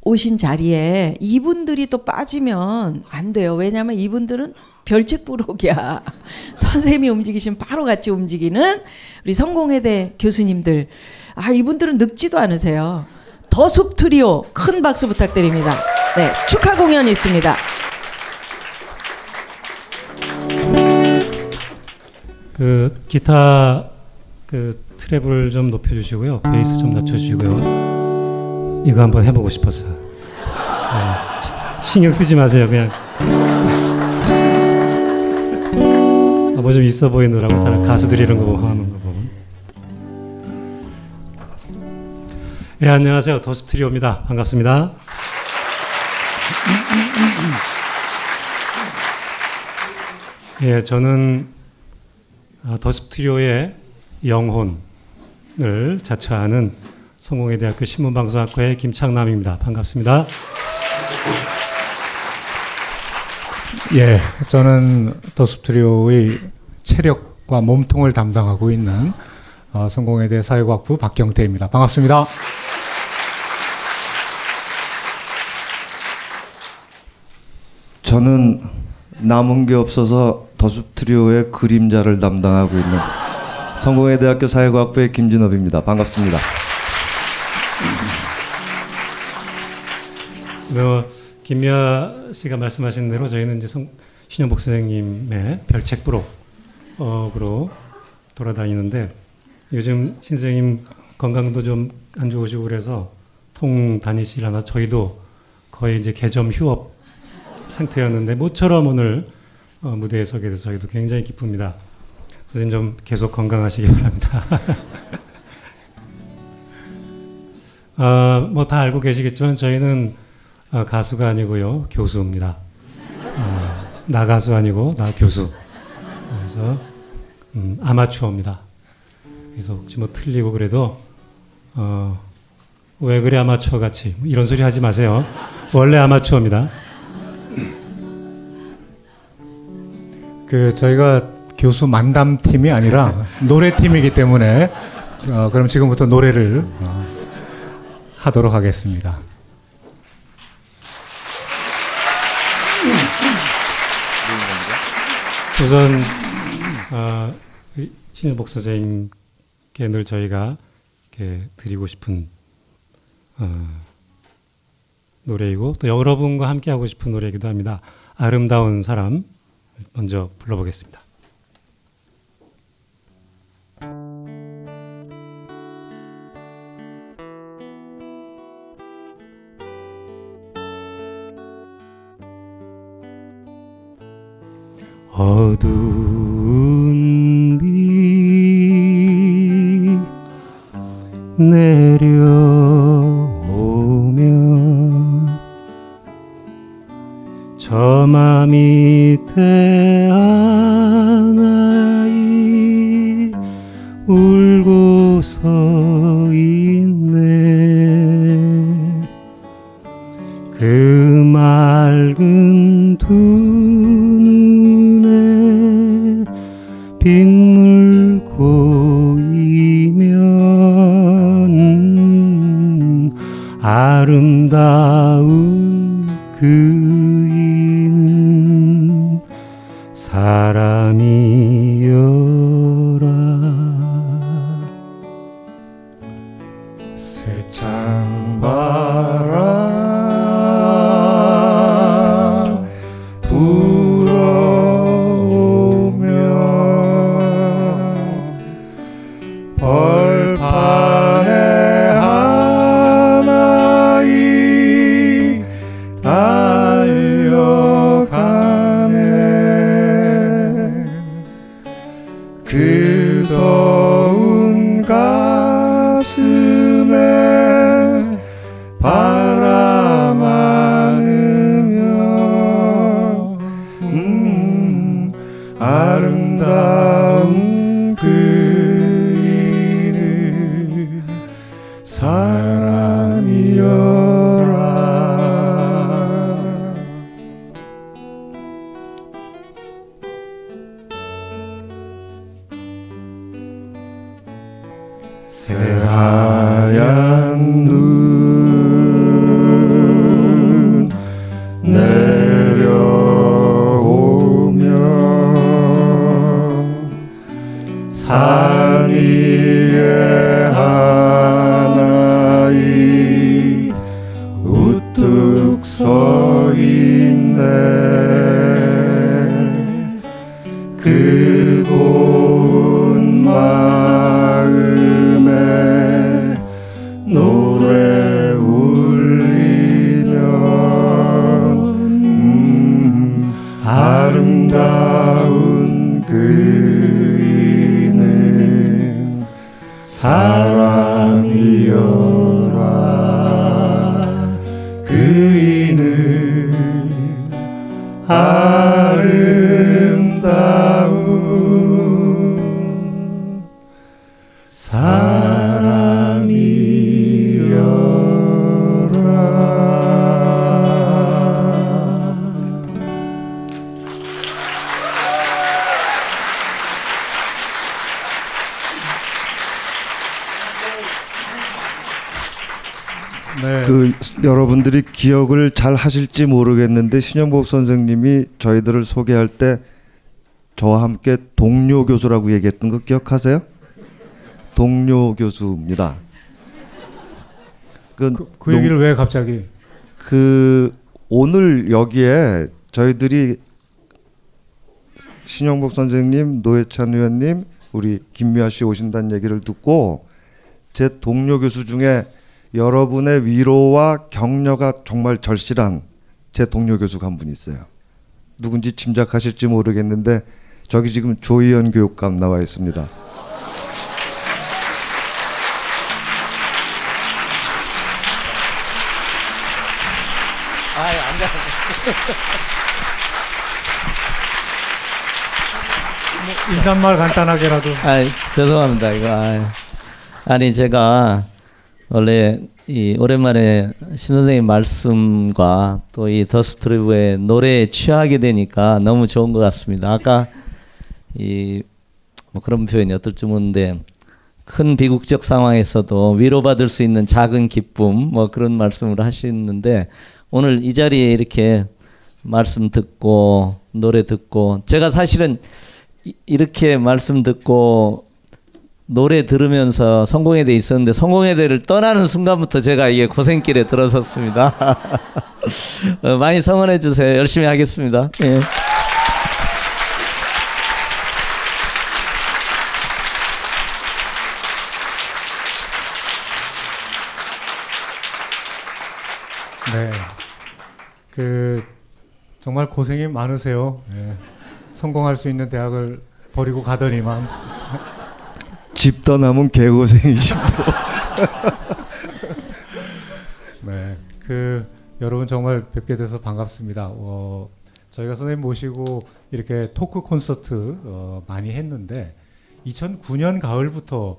오신 자리에 이분들이 또 빠지면 안 돼요. 왜냐하면 이분들은 별책 부록이야. 선생님이 움직이시면 바로 같이 움직이는 우리 성공회대 교수님들. 아 이분들은 늙지도 않으세요. 더숲 트리오 큰 박수 부탁드립니다. 네 축하 공연이 있습니다. 그 기타 그 트래블 좀 높여주시고요. 베이스 좀 낮춰주시고요. 이거 한번 해보고 싶어서. 네. 신경 쓰지 마세요. 그냥. 아, 뭐좀 있어 보이느라고 사람 가수들이 이런 거 하는 거 보면. 예, 안녕하세요. 더스 트리오입니다. 반갑습니다. 예, 저는 아, 더스 트리오의 영혼을 자처하는 성공회 대학교 신문방송학과의 김창남입니다. 반갑습니다. 예, 저는 더스트리오의 체력과 몸통을 담당하고 있는 어, 성공회대 사회과학부 박경태입니다. 반갑습니다. 저는 남은 게 없어서 더스트리오의 그림자를 담당하고 있는 성공회 대학교 사회과학부의 김진업입니다. 반갑습니다. 뭐 김미아 씨가 말씀하신 대로 저희는 이제 성, 신현복 선생님의 별책 부록으로 돌아다니는데 요즘 신생님 건강도 좀 안 좋으시고 그래서 통 다니시려나 저희도 거의 이제 개점 휴업 상태였는데 모처럼 오늘 어, 무대에 서게 돼서 저희도 굉장히 기쁩니다. 선생님 좀 계속 건강하시기 바랍니다. 아, 뭐 다 알고 계시겠지만 저희는 아, 가수가 아니고요 교수입니다. 아, 나 가수 아니고 나 교수. 그래서 음, 아마추어입니다. 그래서 혹시 뭐 틀리고 그래도 어, 왜 그래 아마추어 같이 뭐 이런 소리 하지 마세요. 원래 아마추어입니다. 그 저희가 교수 만담 팀이 아니라 노래 팀이기 때문에 어, 그럼 지금부터 노래를 어, 하도록 하겠습니다. 우선 어, 신일복 선생님께 늘 저희가 드리고 싶은 어, 노래이고 또 여러분과 함께 하고 싶은 노래이기도 합니다. 아름다운 사람 먼저 불러보겠습니다. 어두운 비 내려오면 저마 밑에 그 더운 가 기억을 잘 하실지 모르겠는데 신영복 선생님이 저희들을 소개할 때 저와 함께 동료 교수라고 얘기했던 거 기억하세요? 동료 교수입니다. 그, 그 얘기를 왜 갑자기? 그 오늘 여기에 저희들이 신영복 선생님, 노회찬 의원님, 우리 김미아 씨 오신다는 얘기를 듣고 제 동료 교수 중에 여러분의 위로와 격려가 정말 절실한 제 동료 교수가 한 분 있어요. 누군지 짐작하실지 모르겠는데 저기 지금 조희연 교육감 나와 있습니다. 아유, 안 돼. 인사말 간단하게라도. 아, 죄송합니다. 이거 아유. 아니 제가 원래 이 오랜만에 신 선생님 말씀과 또 이 더스트리브의 노래에 취하게 되니까 너무 좋은 것 같습니다. 아까 이 뭐 그런 표현이 어떨지 모르는데 큰 비극적 상황에서도 위로받을 수 있는 작은 기쁨 뭐 그런 말씀을 하시는데 오늘 이 자리에 이렇게 말씀 듣고 노래 듣고 제가 사실은 이- 이렇게 말씀 듣고 노래 들으면서 성공에 대해 있었는데 성공에 대해를 떠나는 순간부터 제가 이게 고생길에 들어섰습니다. 어, 많이 성원해 주세요. 열심히 하겠습니다. 예. 네. 그 정말 고생이 많으세요. 예. 성공할 수 있는 대학을 버리고 가더니만 집 떠나면 개고생이시고. 네. 그 여러분 정말 뵙게 돼서 반갑습니다. 어, 저희가 선생님 모시고 이렇게 토크 콘서트 어, 많이 했는데 2009년 가을부터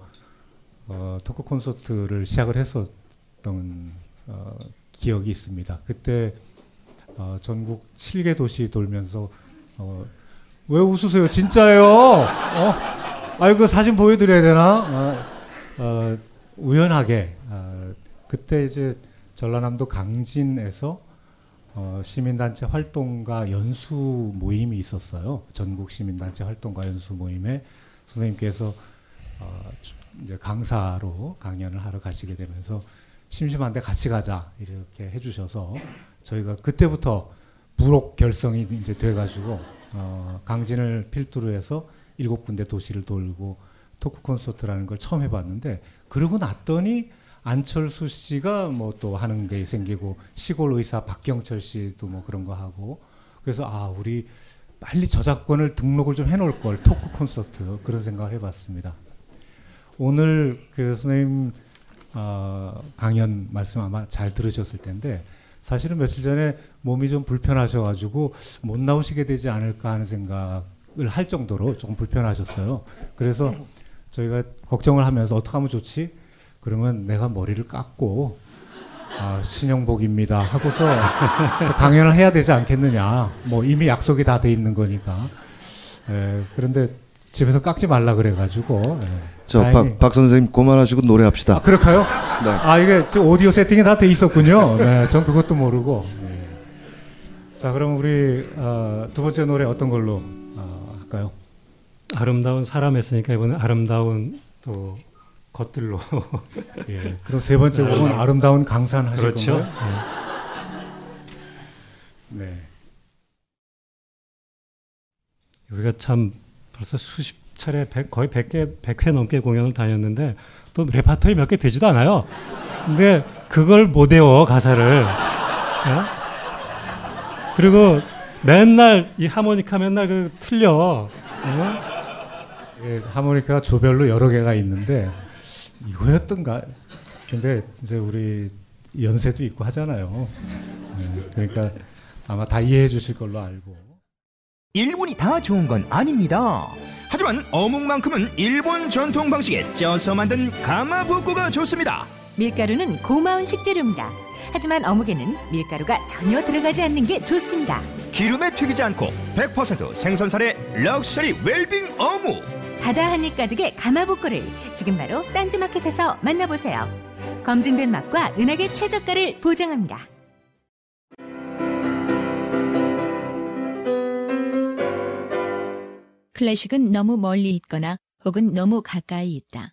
어, 토크 콘서트를 시작을 했었던 어, 기억이 있습니다. 그때 어, 전국 7개 도시 돌면서 어, 왜 웃으세요? 진짜예요. 어? 아이고 그 사진 보여드려야 되나? 어, 어, 우연하게 어, 그때 이제 전라남도 강진에서 어, 시민단체 활동가 연수 모임이 있었어요. 전국 시민단체 활동가 연수 모임에 선생님께서 어, 주- 이제 강사로 강연을 하러 가시게 되면서 심심한데 같이 가자 이렇게 해주셔서 저희가 그때부터 부록 결성이 이제 돼가지고 어, 강진을 필두로 해서 일곱 군데 도시를 돌고 토크 콘서트라는 걸 처음 해봤는데 그러고 났더니 안철수 씨가 뭐 또 하는 게 생기고 시골 의사 박경철 씨도 뭐 그런 거 하고 그래서 아 우리 빨리 저작권을 등록을 좀 해놓을 걸 토크 콘서트 그런 생각을 해봤습니다. 오늘 그 선생님 어, 강연 말씀 아마 잘 들으셨을 텐데 사실은 며칠 전에 몸이 좀 불편하셔가지고 못 나오시게 되지 않을까 하는 생각을 할 정도로 조금 불편하셨어요. 그래서 저희가 걱정을 하면서 어떻게 하면 좋지? 그러면 내가 머리를 깎고 아, 신영복입니다 하고서 강연을 해야 되지 않겠느냐. 뭐 이미 약속이 다 돼 있는 거니까. 에, 그런데 집에서 깎지 말라 그래가지고. 에, 저 박, 박 선생님 그만하시고 노래합시다. 아, 그럴까요? 네. 아, 이게 지금 오디오 세팅이 다 돼 있었군요. 네, 전 그것도 모르고. 네. 자, 그럼 우리 어, 두 번째 노래 어떤 걸로 어, 할까요? 아름다운 사람 했으니까 이번에 아름다운 또 것들로. 예. 그럼 세 번째 곡은 아름다운 강산 하실 그렇죠. 건가요? 네. 우리가 참 벌써 수십 차례 백, 거의 100개 100회 넘게 공연을 다녔는데 또 레파토리 몇 개 되지도 않아요. 근데 그걸 못 외워 가사를. 어? 그리고 맨날 이 하모니카 맨날 그 틀려. 어? 예, 하모니카가 조별로 여러 개가 있는데 이거였던가. 근데 이제 우리 연세도 있고 하잖아요. 네, 그러니까 아마 다 이해해 주실 걸로 알고. 일본이 다 좋은 건 아닙니다. 하지만 어묵만큼은 일본 전통 방식에 쪄서 만든 가마부코가 좋습니다. 밀가루는 고마운 식재료입니다. 하지만 어묵에는 밀가루가 전혀 들어가지 않는 게 좋습니다. 기름에 튀기지 않고 100% 생선살의 럭셔리 웰빙 어묵. 바다 한 입 가득의 가마복고를 지금 바로 딴지마켓에서 만나보세요. 검증된 맛과 은하계 최저가를 보장합니다. 클래식은 너무 멀리 있거나 혹은 너무 가까이 있다.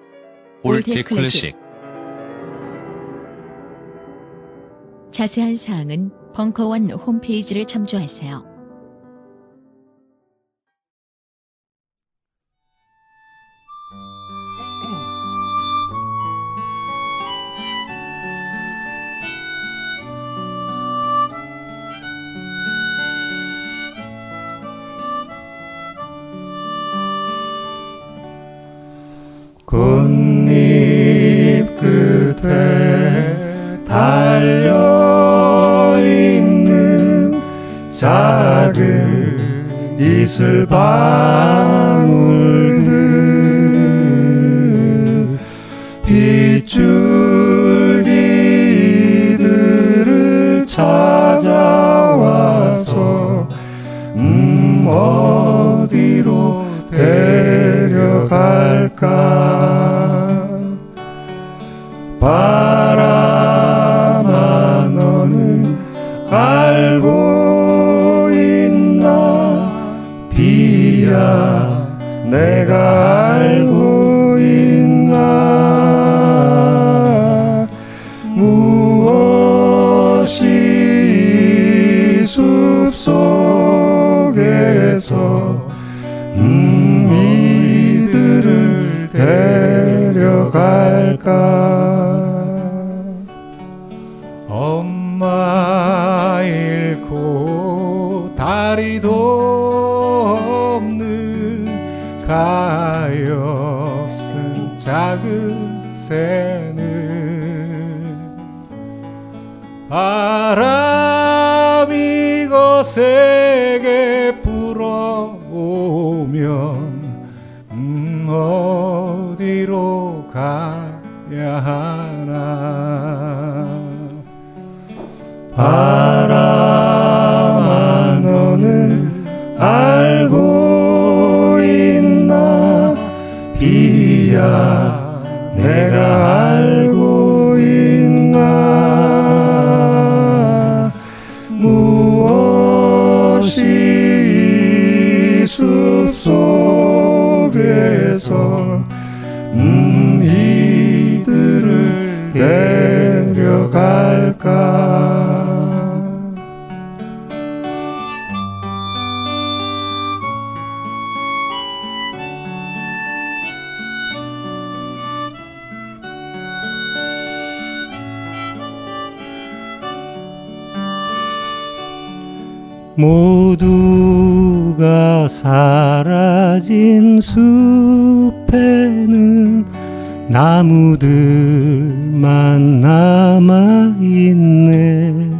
올드 클래식 자세한 사항은 벙커원 홈페이지를 참조하세요. 꽃잎 끝에 달려 있는 작은 이슬 방울들 빗줄기들을 찾아와서 음 어디로 데려갈까 모두가 사라진 숲에는 나무들만 남아 있네.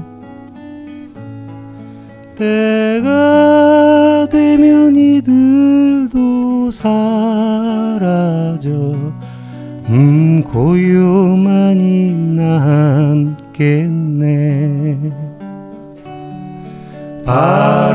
때가 되면 이들도 사라져 음 고요만이 남겠 바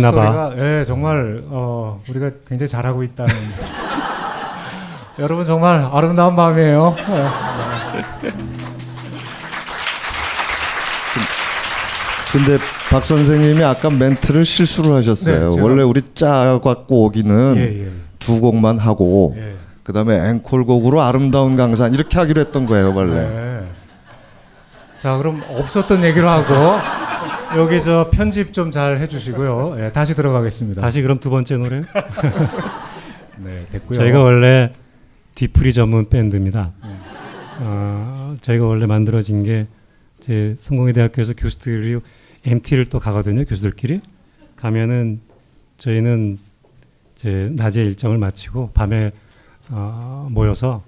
잘했나 봐. 박수소리가, 예, 정말 어, 우리가 굉장히 잘하고 있다는. 여러분 정말 아름다운 밤이에요. 예. 근데 박 선생님이 아까 멘트를 실수를 하셨어요. 네, 원래 우리 짜 갖고 오기는 예, 예. 두 곡만 하고 예. 그다음에 앵콜곡으로 아름다운 강산 이렇게 하기로 했던 거예요, 원래. 네. 자 그럼 없었던 얘기로 하고 여기 저 편집 좀 잘 해주시고요. 예, 다시 들어가겠습니다. 다시 그럼 두 번째 노래. 네 됐고요. 저희가 원래 뒤풀이 전문 밴드입니다. 네. 어, 저희가 원래 만들어진 게 제 성공회 대학교에서 교수들이 MT를 또 가거든요. 교수들끼리 가면은 저희는 제 낮에 일정을 마치고 밤에 어, 모여서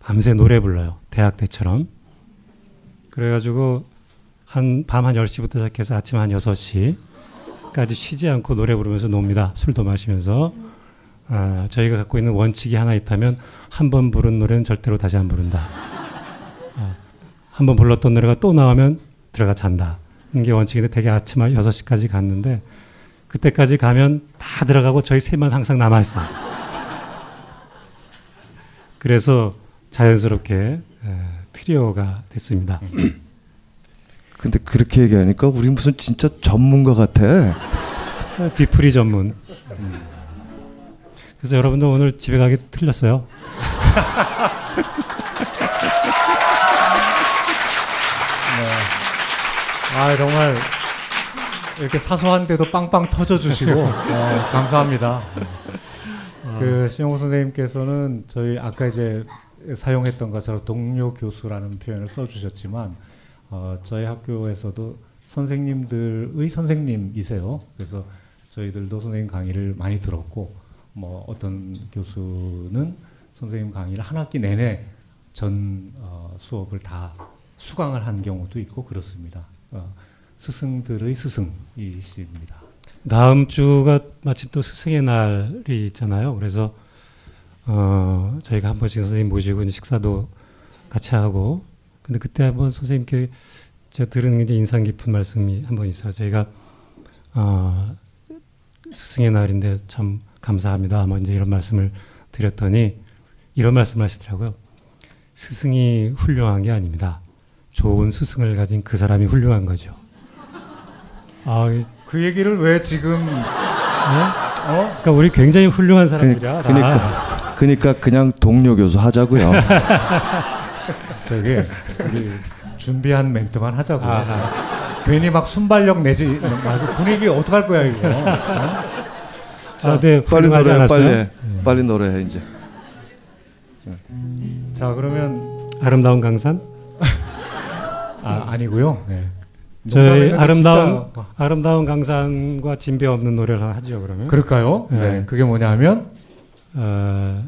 밤새 노래 불러요. 대학 때처럼. 그래가지고 한 밤 한 10시부터 시작해서 아침 한 6시까지 쉬지 않고 노래 부르면서 놉니다. 술도 마시면서. 아, 저희가 갖고 있는 원칙이 하나 있다면 한 번 부른 노래는 절대로 다시 안 부른다. 아, 한번 불렀던 노래가 또 나오면 들어가 잔다. 이게 원칙인데 되게 아침 한 6시까지 갔는데 그때까지 가면 다 들어가고 저희 셋만 항상 남아있어요. 그래서 자연스럽게 에, 트리오가 됐습니다. 근데 그렇게 얘기하니까 우리 무슨 진짜 전문가 같아. 어, 뒤풀이 전문. 그래서 여러분들 오늘 집에 가기 틀렸어요. 아 정말 이렇게 사소한데도 빵빵 터져주시고 어, 감사합니다. 그 신용호 선생님께서는 저희 아까 이제 사용했던 것처럼 동료 교수라는 표현을 써주셨지만 어, 저희 학교에서도 선생님들의 선생님이세요. 그래서 저희들도 선생님 강의를 많이 들었고 뭐 어떤 교수는 선생님 강의를 한 학기 내내 전 어, 수업을 다 수강을 한 경우도 있고 그렇습니다. 어, 스승들의 스승이십니다. 다음 주가 마침 또 스승의 날이 있잖아요. 그래서 어, 저희가 한 번씩 선생님 모시고 식사도 같이 하고 근데 그때 한번 선생님께 제가 들은 게 인상 깊은 말씀이 한 번 있어요. 저희가 어, 스승의 날인데 참 감사합니다. 뭐 이제 이런 말씀을 드렸더니 이런 말씀 하시더라고요. 스승이 훌륭한 게 아닙니다. 좋은 스승을 가진 그 사람이 훌륭한 거죠. 아, 그 얘기를 왜 지금 어? 그러니까 우리 굉장히 훌륭한 사람들이야. 다. 그러니까 그러니까 그냥 동료 교수 하자고요. 저기 우리 준비한 멘트만 하자고요. 아하. 괜히 막 순발력 내지 말고 분위기 어떡할 거야 이거. 어? 아, 네, 빨리 노래 않았어요? 빨리 음. 빨리 노래해 이제. 자 그러면 아름다운 강산? 아 아니고요. 네. 저희 아름다운 진짜- 아름다운 강산과 진배 없는 노래를 하죠 그러면. 그럴까요? 네. 그게 뭐냐면 어,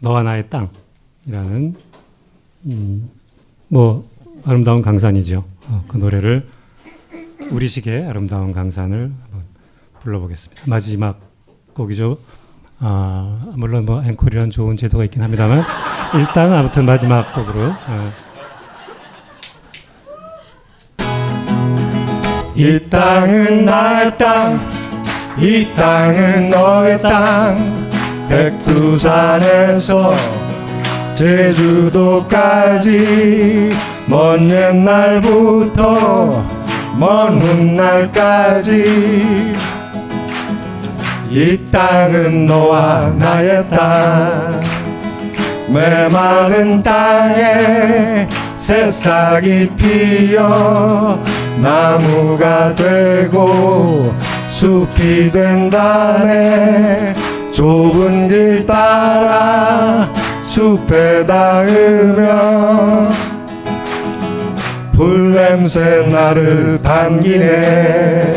너와 나의 땅이라는 음, 뭐 아름다운 강산이죠. 어, 그 노래를 우리식의 아름다운 강산을 한번 불러보겠습니다. 마지막 곡이죠. 아, 물론 뭐 앵콜이란 좋은 제도가 있긴 합니다만 일단 아무튼 마지막 곡으로 어, 이 땅은 나의 땅, 이 땅은 너의 땅. 백두산에서 제주도까지 먼 옛날부터 먼 훗날까지 이 땅은 너와 나의 땅. 메마른 땅에 새싹이 피어 나무가 되고 숲이 된다네 좁은 길 따라 숲에 닿으며 불냄새 나를 반기네.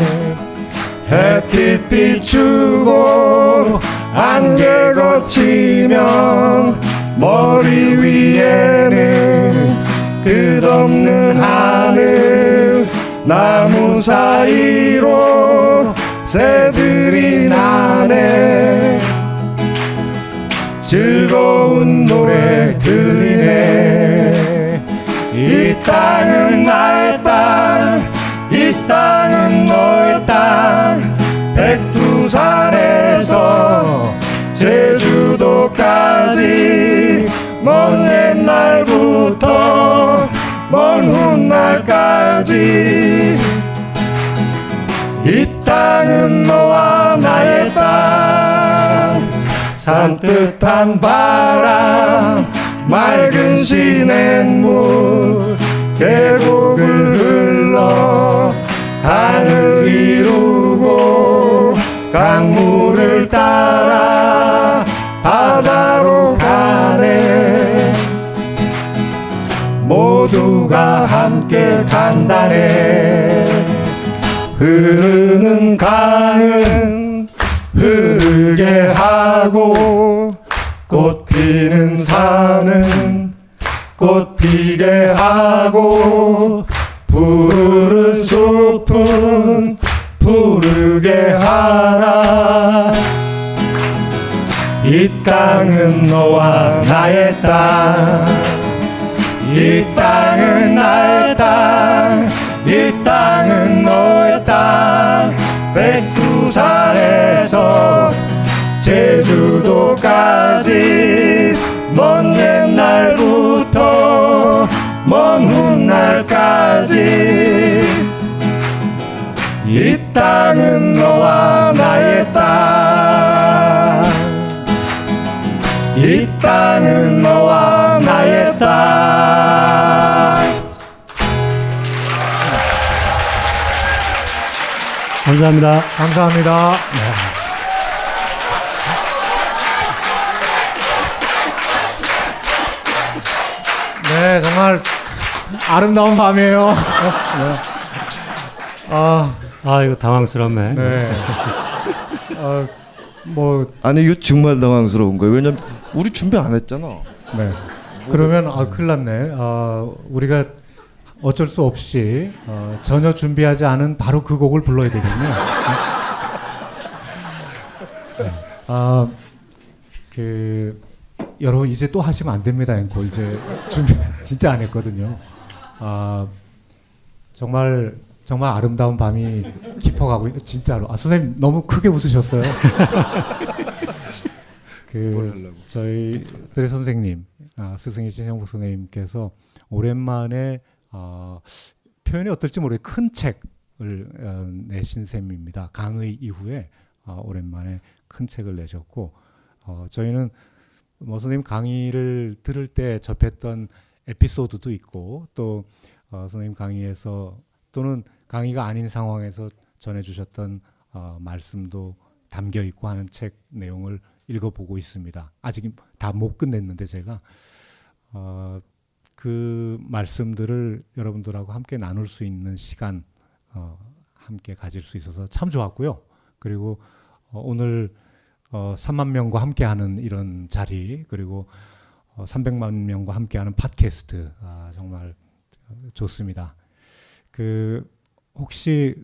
햇빛 비추고 안개 거치면 머리 위에는 끝없는 하늘 나무 사이로 새들이 나네 땅은 나의 땅, 이 땅은 너의 땅, 백두산에서 제주도까지 먼 옛날부터 먼 훗날까지. 이 땅은 너와 나의 땅. 산뜻한 바람 맑은 시냇물. 계곡을 흘러 강을 이루고 강물을 따라 바다로 가네. 모두가 함께 간다네. 흐르는 강은 흐르게 하고 꽃 피는 산은 꽃 피게 하고 푸른 숲은 푸르게 하라. 이 땅은 너와 나의 땅. 이 땅은 나의 땅, 이 땅은 너의 땅. 백두산에서 제주도까지 먼 먼 훗날까지 이 땅은 너와 나의 땅. 이 땅은 너와 나의 땅. 감사합니다. 감사합니다. 네, 정말 아름다운 밤이에요. 네. 아, 아 이거 당황스럽네. 네. 어, 뭐 아니 이거 정말 당황스러운 거예요. 왜냐면 우리 준비 안 했잖아. 네. 그러면 아 큰일 났네. 아, 우리가 어쩔 수 없이 어, 전혀 준비하지 않은 바로 그 곡을 불러야 되겠네요. 네. 아, 그 여러분 이제 또 하시면 안 됩니다, 앵콜. 이제 준비 진짜 안 했거든요. 아, 정말 정말 아름다운 밤이 깊어가고 있- 진짜로. 아 선생님 너무 크게 웃으셨어요. 그 저희들의 선생님 아, 스승이신 형복 선생님께서 오랜만에 어, 표현이 어떨지 모르게 큰 책을 어, 내신 셈입니다. 강의 이후에 어, 오랜만에 큰 책을 내셨고 어, 저희는 뭐 선생님 강의를 들을 때 접했던 에피소드도 있고 또 어, 선생님 강의에서 또는 강의가 아닌 상황에서 전해주셨던 어, 말씀도 담겨 있고 하는 책 내용을 읽어보고 있습니다. 아직 다 못 끝냈는데 제가 어, 그 말씀들을 여러분들하고 함께 나눌 수 있는 시간 어, 함께 가질 수 있어서 참 좋았고요. 그리고 어, 오늘 어, 3만 명과 함께하는 이런 자리 그리고 어, 300만 명과 함께하는 팟캐스트 아, 정말 좋습니다. 그 혹시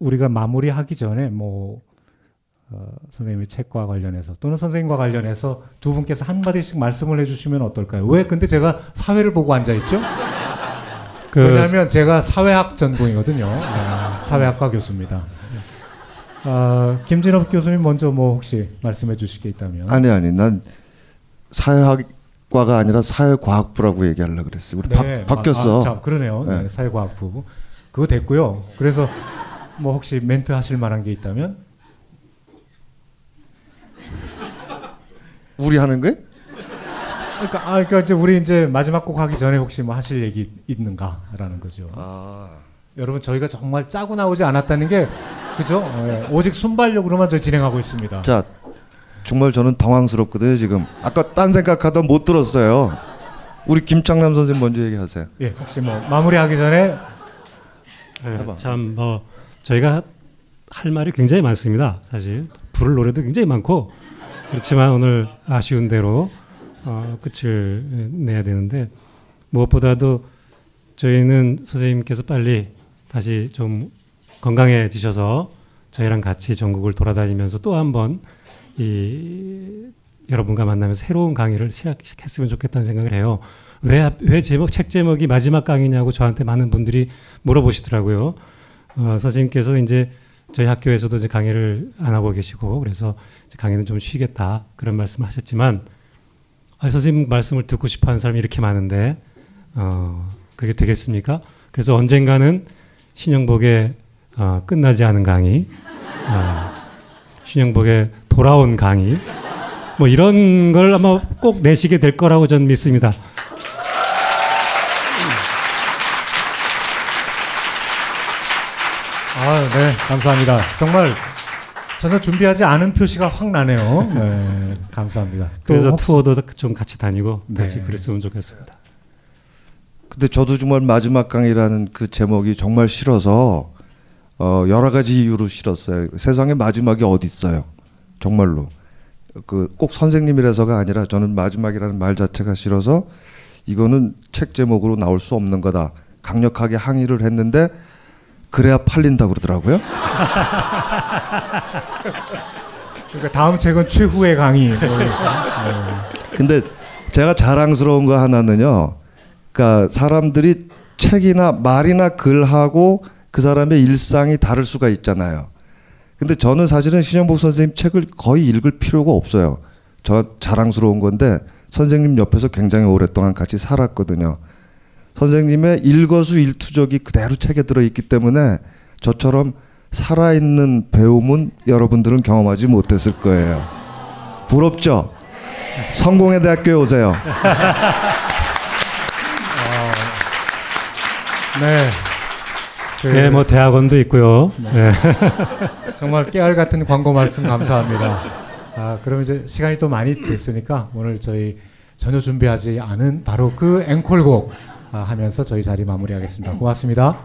우리가 마무리하기 전에 뭐 어, 선생님의 책과 관련해서 또는 선생님과 관련해서 두 분께서 한 마디씩 말씀을 해주시면 어떨까요? 왜 근데 제가 사회를 보고 앉아 있죠? 그- 왜냐하면 제가 사회학 전공이거든요. 네, 사회학과 교수입니다. 아, 김진업 교수님 먼저 뭐 혹시 말씀해 주실 게 있다면 아니 아니 난 사회학 과가 아니라 사회과학부라고 얘기하려 그랬어. 우리 네, 바, 바뀌었어. 아, 자, 그러네요. 네, 네. 사회과학부 그거 됐고요. 그래서 뭐 혹시 멘트 하실 만한 게 있다면 우리 하는 거예요? 그러니까 아 그러니까 이제 우리 이제 마지막 곡 하기 전에 혹시 뭐 하실 얘기 있는가라는 거죠. 아. 여러분 저희가 정말 짜고 나오지 않았다는 게 그죠? 예, 오직 순발력으로만 저희 진행하고 있습니다. 자, 정말 저는 당황스럽거든요 지금. 아까 딴 생각하다 못 들었어요. 우리 김창남 선생 먼저 얘기하세요. 예, 혹시 뭐 마무리하기 전에 참뭐 저희가 할 말이 굉장히 많습니다. 사실 부를 노래도 굉장히 많고 그렇지만 오늘 아쉬운 대로 어, 끝을 내야 되는데 무엇보다도 저희는 선생님께서 빨리 다시 좀 건강해지셔서 저희랑 같이 전국을 돌아다니면서 또 한번 이 여러분과 만나면서 새로운 강의를 시작했으면 좋겠다는 생각을 해요. 왜, 왜 제목, 책 제목이 마지막 강의냐고 저한테 많은 분들이 물어보시더라고요. 어, 선생님께서 이제 저희 학교에서도 이제 강의를 안 하고 계시고 그래서 강의는 좀 쉬겠다 그런 말씀을 하셨지만 아, 선생님 말씀을 듣고 싶어 하는 사람이 이렇게 많은데 어, 그게 되겠습니까? 그래서 언젠가는 신영복의 어, 끝나지 않은 강의, 어, 신영복의 돌아온 강의 뭐 이런 걸 아마 꼭 내시게 될 거라고 저는 믿습니다. 아, 네, 감사합니다. 정말 전혀 준비하지 않은 표시가 확 나네요. 네, 감사합니다. 그래서 투어도 좀 같이 다니고 네. 다시 그랬으면 좋겠습니다. 근데 저도 정말 마지막 강의라는 그 제목이 정말 싫어서 어, 여러 가지 이유로 싫었어요. 세상에 마지막이 어디 있어요? 정말로 그 꼭 선생님이라서가 아니라 저는 마지막이라는 말 자체가 싫어서 이거는 책 제목으로 나올 수 없는 거다. 강력하게 항의를 했는데 그래야 팔린다 그러더라고요. 그러니까 다음 책은 최후의 강의. 뭐 네. 근데 제가 자랑스러운 거 하나는요. 그러니까 사람들이 책이나 말이나 글하고 그 사람의 일상이 다를 수가 있잖아요. 근데 저는 사실은 신영복 선생님 책을 거의 읽을 필요가 없어요. 저 자랑스러운 건데 선생님 옆에서 굉장히 오랫동안 같이 살았거든요. 선생님의 일거수 일투족이 그대로 책에 들어있기 때문에 저처럼 살아있는 배움은 여러분들은 경험하지 못했을 거예요. 부럽죠? 성공의 대학교에 오세요. 네. 네, 뭐 대학원도 있고요. 네. 예. 정말 깨알 같은 광고 말씀 감사합니다. 아, 그럼 이제 시간이 또 많이 됐으니까 오늘 저희 전혀 준비하지 않은 바로 그 앵콜곡 아, 하면서 저희 자리 마무리하겠습니다. 고맙습니다.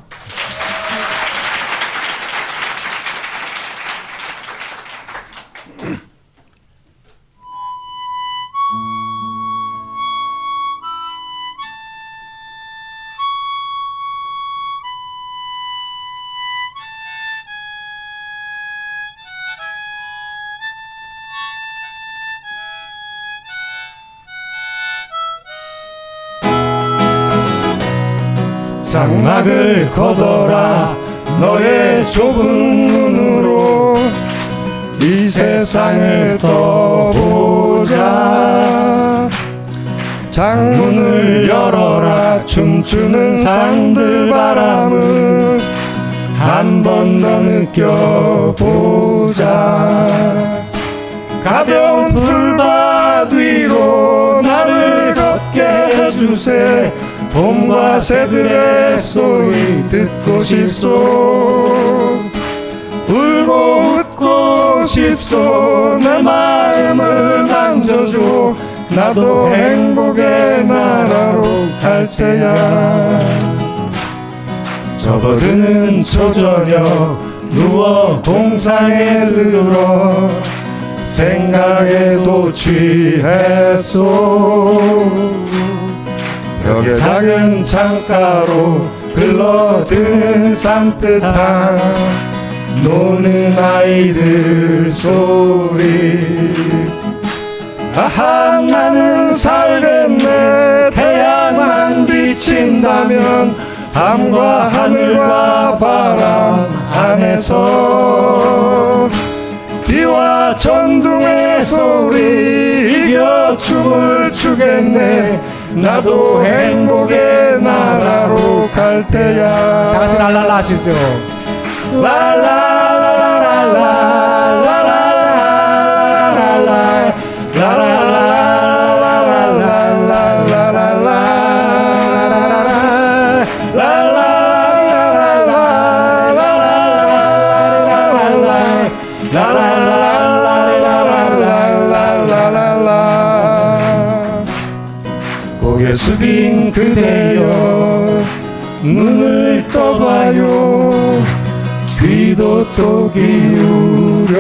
짝을 거둬라. 너의 좁은 눈으로 이 세상을 떠보자. 창문을 열어라. 춤추는 산들 바람을 한 번 더 느껴보자. 가벼운 풀밭 위로 나를 걷게 해주세요 봄과 새들의 소리 듣고 싶소. 울고 웃고 싶소. 내 마음을 만져줘. 나도 행복의 나라로 갈 테야. 접어드는 초저녁 누워 동상에 들어 생각에도 취했소. 벽에 작은 창가로 흘러드는 산뜻한 노는 아이들 소리. 아하 나는 살겠네. 태양만 비친다면 밤과 하늘과 바람 안에서 비와 전둥의 소리 이겨 춤을 추겠네. 나도 행복의 나라로 갈 때야. 다 같이 랄랄라 하시죠. 랄랄라라랄라. 개 숙인 그대여 눈을 떠봐요. 귀도 또 기울여요.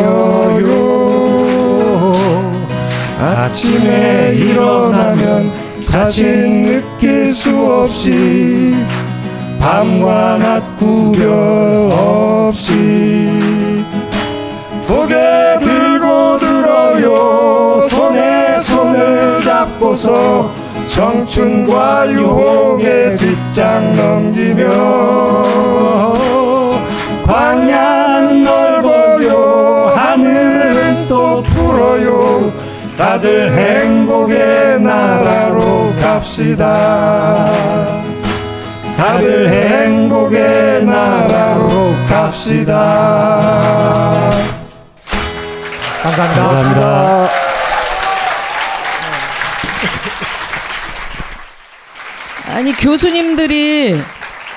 아침에 일어나면 자신 느낄 수 없이 밤과 낮 구별 없이 고개 들고 들어요. 손에 손을 잡고서 청춘과 유혹의 뒷장 넘기며 광야는 넓어요 하늘은 또 풀어요 다들 행복의 나라로 갑시다 다들 행복의 나라로 갑시다 감사합니다. 감사합니다. 아니 교수님들이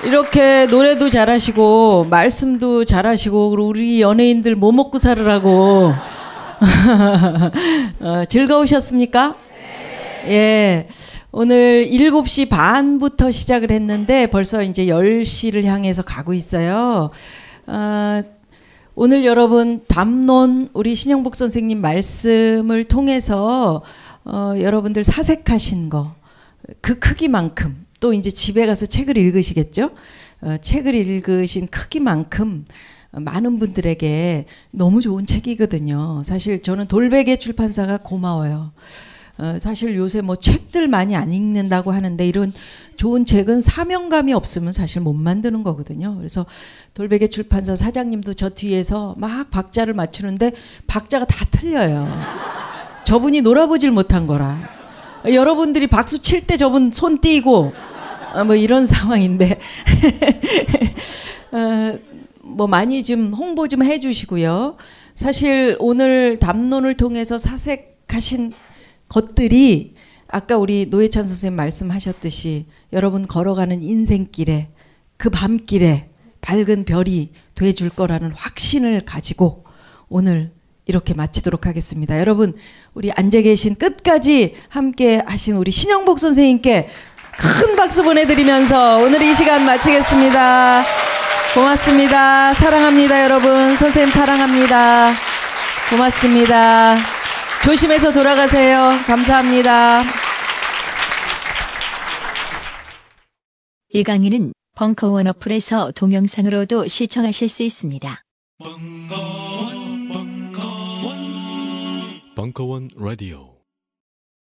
이렇게 노래도 잘하시고 말씀도 잘하시고 그리고 우리 연예인들 뭐 먹고 살으라고 어, 즐거우셨습니까? 예. 오늘 7시 반부터 시작을 했는데 벌써 이제 10시를 향해서 가고 있어요. 어, 오늘 여러분 담론 우리 신영복 선생님 말씀을 통해서 어, 여러분들 사색하신 거 그 크기만큼 또 이제 집에 가서 책을 읽으시겠죠? 어, 책을 읽으신 크기만큼 많은 분들에게 너무 좋은 책이거든요. 사실 저는 돌베개 출판사가 고마워요. 어, 사실 요새 뭐 책들 많이 안 읽는다고 하는데 이런 좋은 책은 사명감이 없으면 사실 못 만드는 거거든요. 그래서 돌베개 출판사 사장님도 저 뒤에서 막 박자를 맞추는데 박자가 다 틀려요. 저분이 놀아보질 못한 거라. 여러분들이 박수 칠 때 저분 손 띄고 어, 뭐 이런 상황인데 어, 뭐 많이 좀 홍보 좀 해주시고요. 사실 오늘 담론을 통해서 사색하신 것들이 아까 우리 노회찬 선생님 말씀하셨듯이 여러분 걸어가는 인생길에 그 밤길에 밝은 별이 돼줄 거라는 확신을 가지고 오늘 이렇게 마치도록 하겠습니다. 여러분, 우리 앉아 계신 끝까지 함께 하신 우리 신영복 선생님께 큰 박수 보내드리면서 오늘 이 시간 마치겠습니다. 고맙습니다. 사랑합니다, 여러분. 선생님 사랑합니다. 고맙습니다. 조심해서 돌아가세요. 감사합니다. 이 강의는 벙커원 어플에서 동영상으로도 시청하실 수 있습니다. 벙커 원 라디오